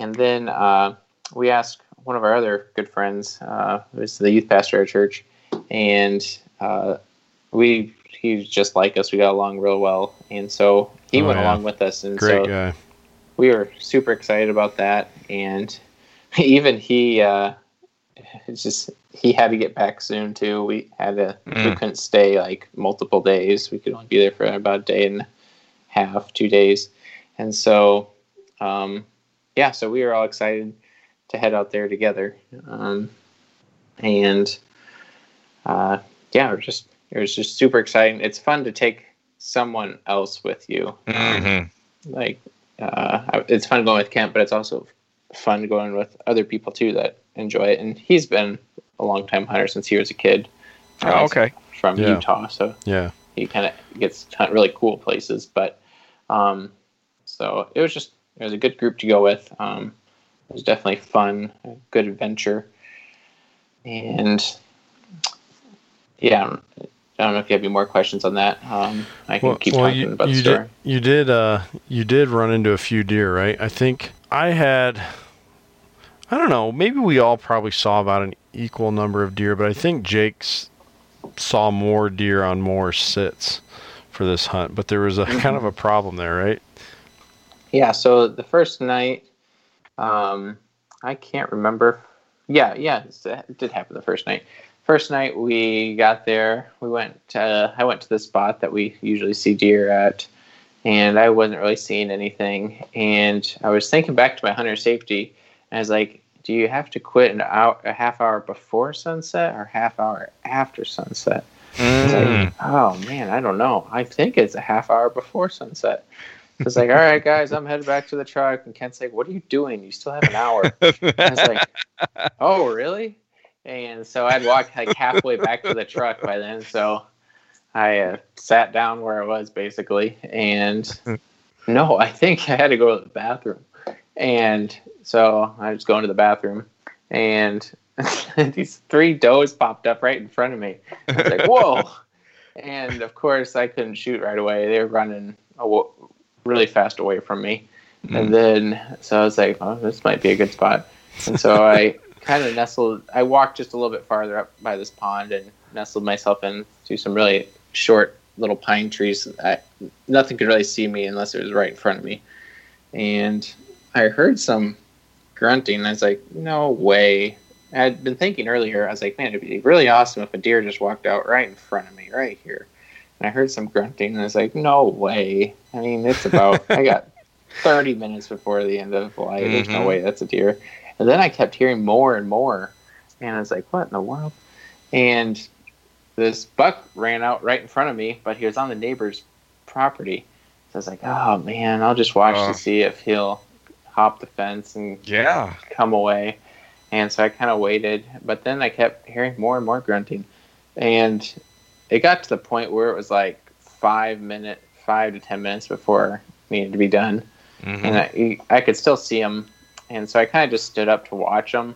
And then uh, we asked one of our other good friends, uh, who was the youth pastor at our church, and uh, we he was just like us. We got along real well, and so he Oh, went yeah. along with us. And Great so guy. we were super excited about that and even he uh it's just he had to get back soon too. We had to we Mm. couldn't stay like multiple days. We could only be there for about a day and a half two days. And so um yeah so we were all excited to head out there together. Um and uh yeah it was just it was just super exciting. It's fun to take someone else with you. Um, Mhm. like uh, it's fun going with Kent, but it's also fun going with other people too that enjoy it. And he's been a long time hunter since he was a kid. Uh, Oh, okay. From Yeah. Utah, so Yeah. he kind of gets to hunt really cool places. But um, so it was just it was a good group to go with. Um, it was definitely fun, a good adventure, and yeah. I don't- know if you have any more questions on that. Um, I can keep talking you, about the story. did you did uh you did run into a few deer, right? I think I had I don't know, maybe we all probably saw about an equal number of deer, but I think Jake's saw more deer on more sits for this hunt, but there was a kind of a problem there, right? Yeah, so the first night, um, I can't remember. Yeah, yeah, it did happen the first night. First night we got there, we went. I went to the spot that we usually see deer at, and I wasn't really seeing anything. And I was thinking back to my hunter safety, and I was like, "Do you have to quit an hour, a half hour before sunset, or half hour after sunset?" Mm. like, oh man, I don't know. I think it's a half hour before sunset. It's like, all right, guys, I'm headed back to the truck. And Kent's like, what are you doing? You still have an hour. I was like, oh, really? And so I'd walked like halfway back to the truck by then. So I uh, sat down where I was basically. And no, I think I had to go to the bathroom. And so I was going to the bathroom. And these three does popped up right in front of me. I was like, whoa. And of course, I couldn't shoot right away. They were running aw- really fast away from me. And mm. then, so I was like, oh, this might be a good spot. And so I kind of nestled, I walked just a little bit farther up by this pond and nestled myself into some really short little pine trees. I, nothing could really see me unless it was right in front of me. And I heard some grunting. I was like, no way. I had been thinking earlier, I was like, man, it'd be really awesome if a deer just walked out right in front of me, right here. And I heard some grunting, and I was like, no way. I mean, it's about, I got 30 minutes before the end of the light. There's no Mhm. way that's a deer. And then I kept hearing more and more. And I was like, what in the world? And this buck ran out right in front of me, but he was on the neighbor's property. So I was like, oh man, I'll just watch Oh. to see if he'll hop the fence and Yeah. come away. And so I kind of waited, but then I kept hearing more and more grunting. And it got to the point where it was like five minute, five to ten minutes before needed to be done. Mhm. And I, I could still see them And so I kind of just stood up to watch them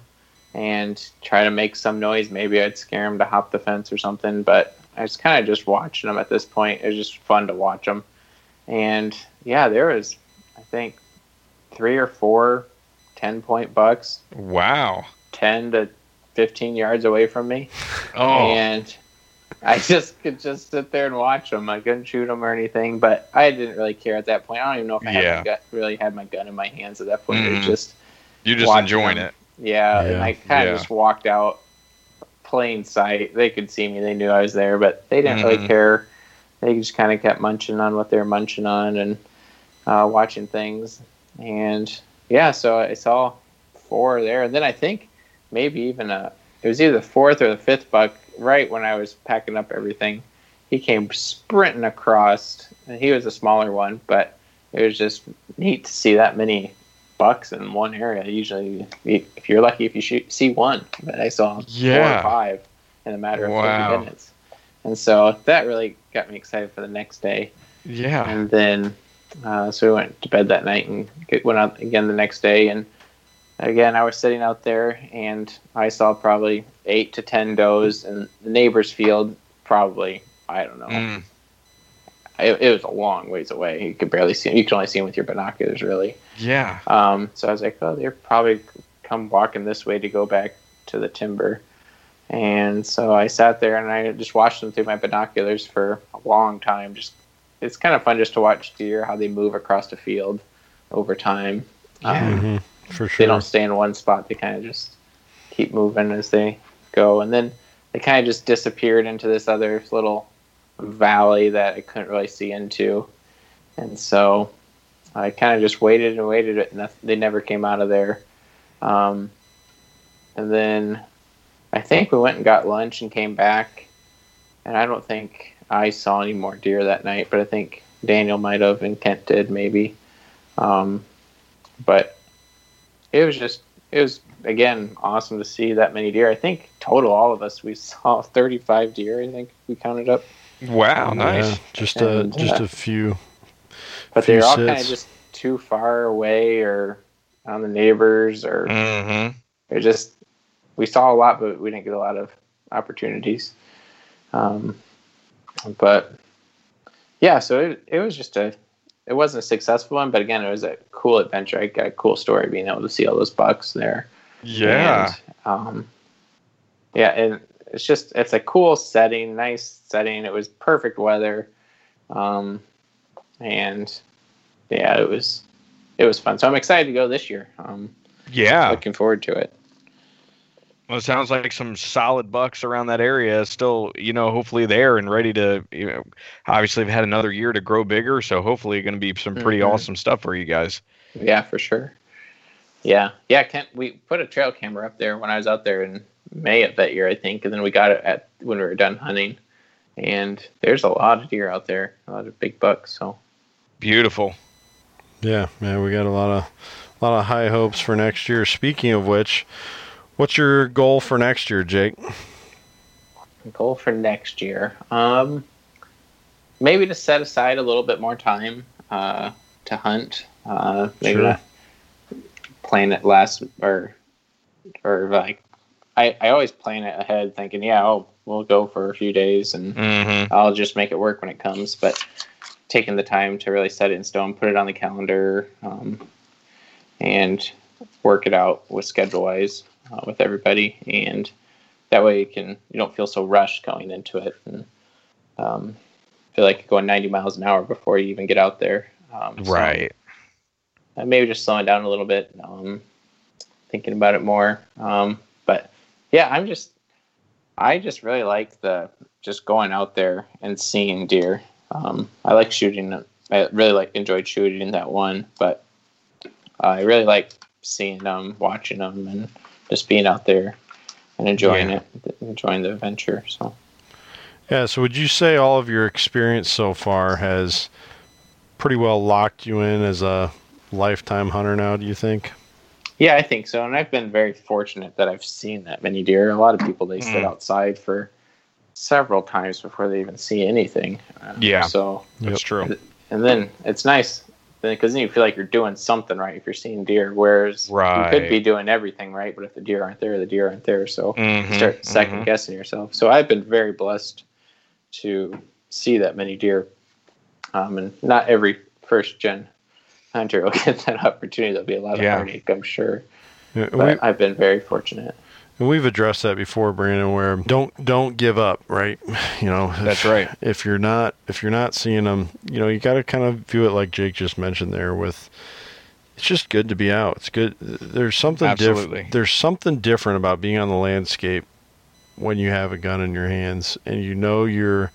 and try to make some noise. Maybe I'd scare them to hop the fence or something. But I was kind of just watching them at this point. It was just fun to watch them And yeah, there was, I think, three or four 10 point bucks Wow. 10 to 15 yards away from me Oh. and I just could just sit there and watch them. I couldn't shoot them or anything, but I didn't really care at that point. I don't even know if I Yeah. my gun, really had my gun in my hands at that point. It was just You're just enjoying them. it. Yeah, and I kind of Yeah. just walked out, plain sight. They could see me; they knew I was there, but they didn't Mhm. really care. They just kind of kept munching on what they were munching on and uh, watching things. And yeah, so I saw four there, and then I think maybe even a it was either the fourth or the fifth buck. Right when I was packing up everything, he came sprinting across, and he was a smaller one, but it was just neat to see that many bucks in one area. Usually, if you're lucky, if you shoot, see one, but I saw four or five in a matter of Wow. 30 minutes. And so that really got me excited for the next day. Yeah. And then, uh, so we went to bed that night and went out again the next day. And again, I was sitting out there and I saw probably eight to 10 does in the neighbor's field, probably, I don't know. Mm. It, it was a long ways away. You could barely see Them. You could only see them with your binoculars, really. Yeah. Um, so I was like, oh, they're probably come walking this way to go back to the timber. And so I sat there and I just watched them through my binoculars for a long time. Just it's kind of fun just to watch deer how they move across the field over time. Yeah. Um, hmm For they don't stay in one spot. They kind of just keep moving as they go, and then they kind of just disappeared into this other little valley that I couldn't really see into, and so I kind of just waited and waited, and they never came out of there. Um, and then I think we went and got lunch and came back, and I don't think I saw any more deer that night, but I think Daniel might have and Kent did maybe. Um, but it was just it was again awesome to see that many deer. I think total all of us we saw 35 deer. I think we counted up, Wow. Nice. Yeah, just a And, just uh, a few. but Few they're all kind of just too far away or on the neighbors or Mm-hmm. they're just we saw a lot, but we didn't get a lot of opportunities. Um, but yeah, so it, it was just a it wasn't a successful one, but again, it was a cool adventure. I got a cool story being able to see all those bucks there. Yeah. And, um, yeah, and it's just it's a cool setting, nice setting. It was perfect weather, um, and yeah, it was it was fun. So I'm excited to go this year. Um, yeah. looking forward to it. Well, it sounds like some solid bucks around that area still, you know, hopefully there and ready to, you know, obviously have had another year to grow bigger. So hopefully going to be some pretty Mhm. awesome stuff for you guys. Yeah, for sure. Yeah, yeah. Kent, we put a trail camera up there when I was out there in May of that year, I think, and then we got it at when we were done hunting. And there's a lot of deer out there, a lot of big bucks. So Beautiful. Yeah, man, we got a lot of a lot of high hopes for next year. Speaking of which, what's your goal for next year, Jake? goal for next year, um, maybe to set aside a little bit more time uh, to hunt. Uh, maybe Sure. not plan it last or or like I, I always plan it ahead, thinking, yeah, oh, we'll go for a few days and Mm-hmm. I'll just make it work when it comes. But taking the time to really set it in stone, put it on the calendar, um, and work it out with schedule wise uh, with everybody, and that way you can you don't feel so rushed going into it, and um, feel like you're going 90 miles an hour before you even get out there. Um, so, Right. uh, maybe just slowing down a little bit, um, thinking about it more. Um, but yeah, I'm just, I just really like the just going out there and seeing deer. Um, I like shooting. I really like enjoyed shooting that one, but I really like seeing them, watching them, and just being out there and enjoying Yeah. it, enjoying the adventure. So. Yeah, so would you say all of your experience so far has pretty well locked you in as a lifetime hunter now, do you think? Yeah, I think so. And I've been very fortunate that I've seen that many deer. A lot of people they sit Mm. outside for several times before they even see anything. Uh, Yeah. So That's true. and then it's nice because then you feel like you're doing something right if you're seeing deer. Whereas you could be doing everything right, but if the deer aren't there, the deer aren't there. So Mhm, start second mhm. guessing yourself. So I've been very blessed to see that many deer. Um, and not every first gen hunter will get that opportunity. There'll be a lot of Yeah. heartache, I'm sure but we, I've been very fortunate. And we've addressed that before, Brandon. Where don't don't give up, right? You know, if, That's right. If you're not if you're not seeing them, you know, you got to kind of view it like Jake just mentioned there. With it's just good to be out. It's good. There's something different. There's something different about being on the landscape when you have a gun in your hands and you know you're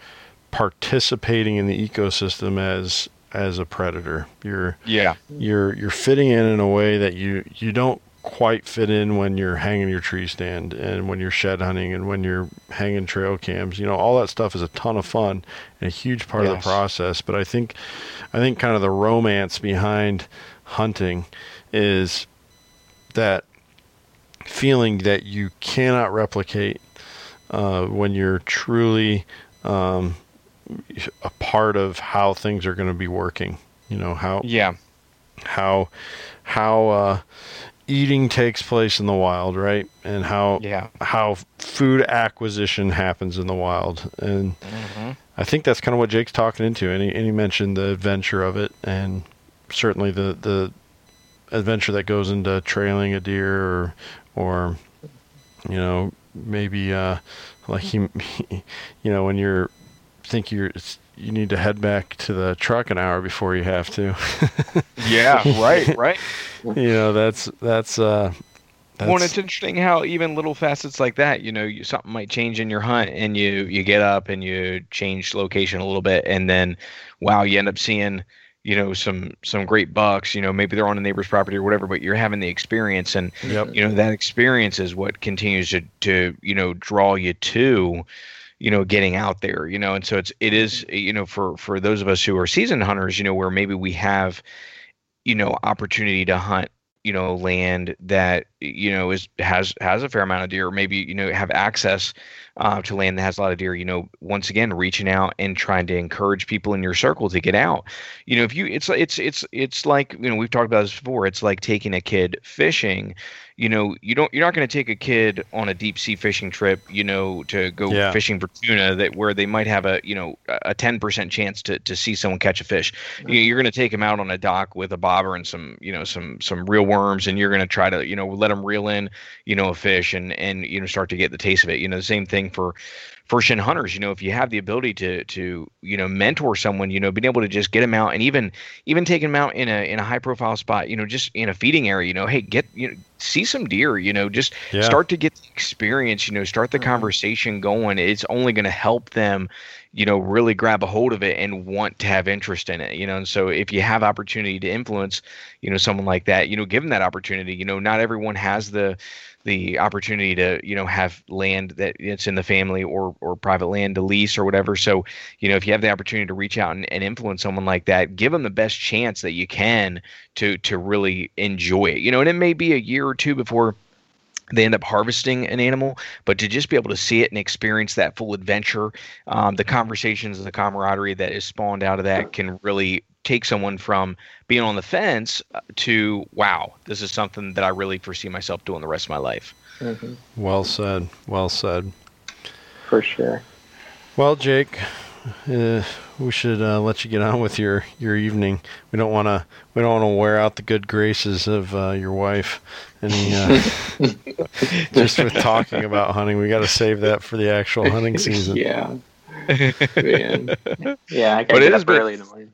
participating in the ecosystem as as a predator. You're Yeah. you're you're fitting in in a way that you you don't quite fit in when you're hanging your tree stand and when you're shed hunting and when you're hanging trail cams. You know all that stuff is a ton of fun and a huge part of the process. But i think i think kind of the romance behind hunting is that feeling that you cannot replicate uh, when you're truly um, a part of how things are going to be working you know how Yeah. how how uh, eating takes place in the wild, right? And how Yeah. how food acquisition happens in the wild. And I think that's kind of what Jake's talking into. And he, and he mentioned the adventure of it, and certainly the the adventure that goes into trailing a deer, or or you know maybe uh, like he, you know when you're think you're it's, you need to head back to the truck an hour before you have to. Yeah. Right. Right. you know that's that's uh that's, well, and it's interesting how even little facets like that, you know, you, something might change in your hunt, and you you get up and you change location a little bit, and then, wow, you end up seeing, you know, some some great bucks. You know, maybe they're on a neighbor's property or whatever, but you're having the experience, and Yep. you know that experience is what continues to to you know draw you to you know getting out there you know? And so it's it is mm-hmm. you know for for those of us who are seasoned hunters you know where maybe we have you know opportunity to hunt you know land that you know is has has a fair amount of deer maybe you know have access uh, to land that has a lot of deer you know once again reaching out and trying to encourage people in your circle to get out. You know if you it's it's it's it's like you know we've talked about this before it's like taking a kid fishing. You know you don't you're not going to take a kid on a deep sea fishing trip you know to go Yeah. fishing for tuna that where they might have a you know a 10% chance to, to see someone catch a fish. You know, you're going to take them out on a dock with a bobber and some you know some some real worms and you're going to try to you know let them reel in you know a fish and and you know start to get the taste of it. You know the same thing for for shin hunters you know if you have the ability to to you know mentor someone you know being able to just get them out and even even taking them out in a in a high profile spot you know just in a feeding area you know hey get you know see some deer you know just Yeah. start to get the experience you know start the conversation going it's only going to help them you know really grab a hold of it and want to have interest in it you know and so if you have opportunity to influence you know someone like that you know give them that opportunity you know not everyone has the the opportunity to you know have land that it's in the family or or private land to lease or whatever. So you know if you have the opportunity to reach out and, and influence someone like that give them the best chance that you can to to really enjoy it. You know and it may be a year or two before they end up harvesting an animal, but to just be able to see it and experience that full adventure, um, the conversations and the camaraderie that is spawned out of that can really take someone from being on the fence uh, to wow, this is something that I really foresee myself doing the rest of my life. hmm well said well said For sure. well jake uh, we should uh, let you get on with your your evening we don't want to we don't want to wear out the good graces of uh, your wife any uh, just with talking about hunting we got to save that for the actual hunting season yeah. Man. Yeah, I But gotta it get up been- early in the morning.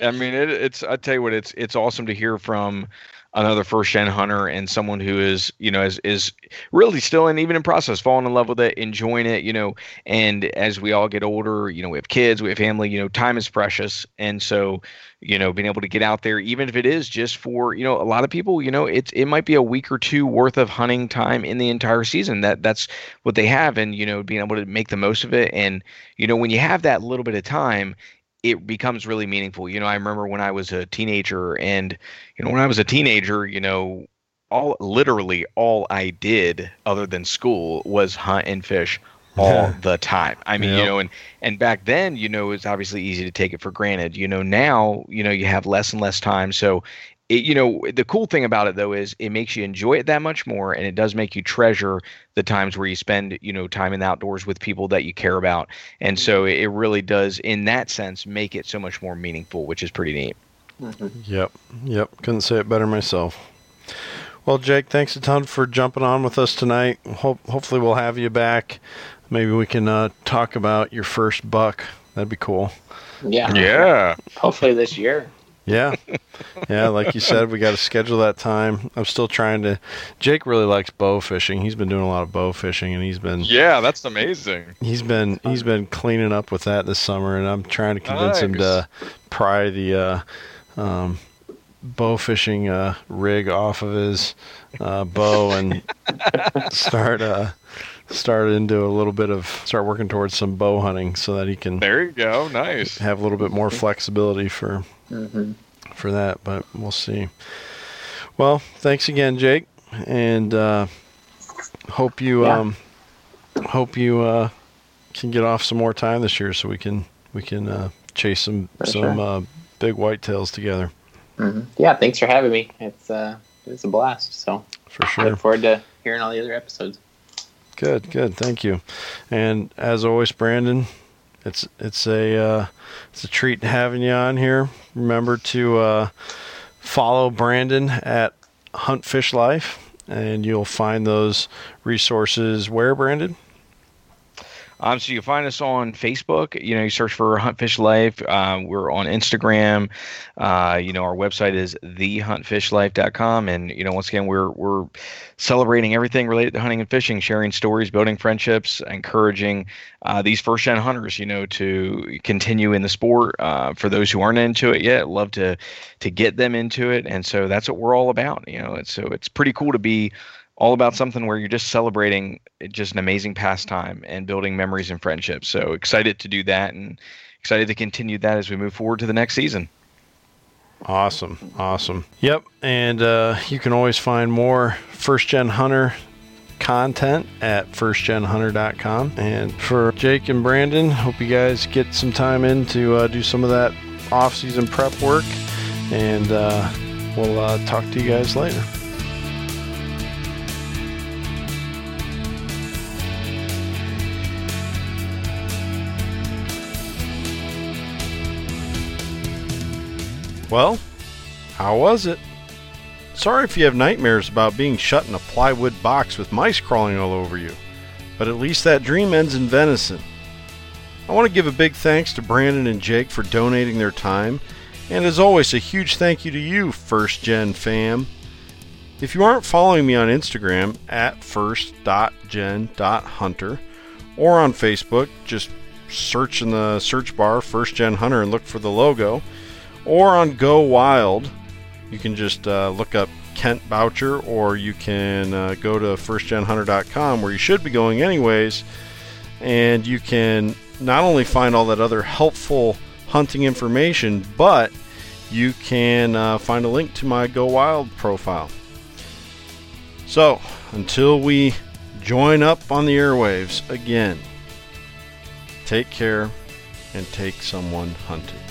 I mean, it, it's I tell you what, it's it's awesome to hear from another first gen hunter and someone who is you know is is really still and even in process falling in love with it, enjoying it, you know. And as we all get older, you know, we have kids, we have family, you know, time is precious, and so you know, being able to get out there, even if it is just for you know a lot of people, you know, it's it might be a week or two worth of hunting time in the entire season. That that's what they have, and you know, being able to make the most of it, and you know, when you have that little bit of time it becomes really meaningful. You know, I remember when I was a teenager and you know, when I was a teenager, you know, all literally all I did other than school was hunt and fish all the time. I mean, you know, and and back then, you know, it's obviously easy to take it for granted. You know, now, you know, you have less and less time. So it, you know, the cool thing about it though is it makes you enjoy it that much more, and it does make you treasure the times where you spend, you know, time in the outdoors with people that you care about. And so it really does, in that sense, make it so much more meaningful, which is pretty neat. Mhm. Yep, yep. Couldn't say it better myself. Well, Jake, thanks a ton for jumping on with us tonight. Hope, hopefully, we'll have you back. Maybe we can uh, talk about your first buck. That'd be cool. Yeah. Yeah. Hopefully this year. Yeah. Yeah, like you said, we got to schedule that time. I'm still trying to. Jake really likes bow fishing. He's been doing a lot of bow fishing, and he's been Yeah, that's amazing. he's been he's been cleaning up with that this summer, and I'm trying to convince him to pry the uh, um, bow fishing uh, rig off of his uh, bow and start uh, start into a little bit of start working towards some bow hunting so that he can There you go. Nice. have a little bit more flexibility for hmm for that, but we'll see. Well, thanks again, Jake, and uh, hope you Yeah. um, hope you uh, can get off some more time this year, so we can we can uh, chase some For some sure. uh, big whitetails together hmm Yeah. Thanks for having me. It's uh, it's a blast. So for I sure. look forward to hearing all the other episodes. Good, good. Thank you. And as always, Brandon, it's it's a uh, it's a treat having you on here. Remember to uh, follow Brandon at Hunt Fish Life, and you'll find those resources where Brandon. Um, so you find us on Facebook. You know, you search for Hunt Fish Life. Um, we're on Instagram. Uh, you know, our website is thehuntfishlife.com. And you know, once again, we're we're celebrating everything related to hunting and fishing, sharing stories, building friendships, encouraging uh, these first gen hunters. You know, to continue in the sport. Uh, for those who aren't into it yet, love to to get them into it. And so that's what we're all about. You know, and so it's pretty cool to be all about something where you're just celebrating just an amazing pastime and building memories and friendships. So excited to do that and excited to continue that as we move forward to the next season. Awesome, awesome. Yep, and uh, you can always find more First Gen Hunter content at firstgenhunter.com. And for Jake and Brandon, hope you guys get some time in to uh, do some of that off-season prep work, and uh, we'll uh, talk to you guys later. Well, how was it? Sorry if you have nightmares about being shut in a plywood box with mice crawling all over you, but at least that dream ends in venison. I want to give a big thanks to Brandon and Jake for donating their time, and as always, a huge thank you to you, First Gen fam. If you aren't following me on Instagram at first.gen.hunter or on Facebook, just search in the search bar First Gen Hunter and look for the logo or on Go Wild, you can just uh, look up Kent Boucher, or you can uh, go to firstgenhunter.com, where you should be going anyways, and you can not only find all that other helpful hunting information, but you can uh, find a link to my Go Wild profile. So, until we join up on the airwaves again, take care and take someone hunting.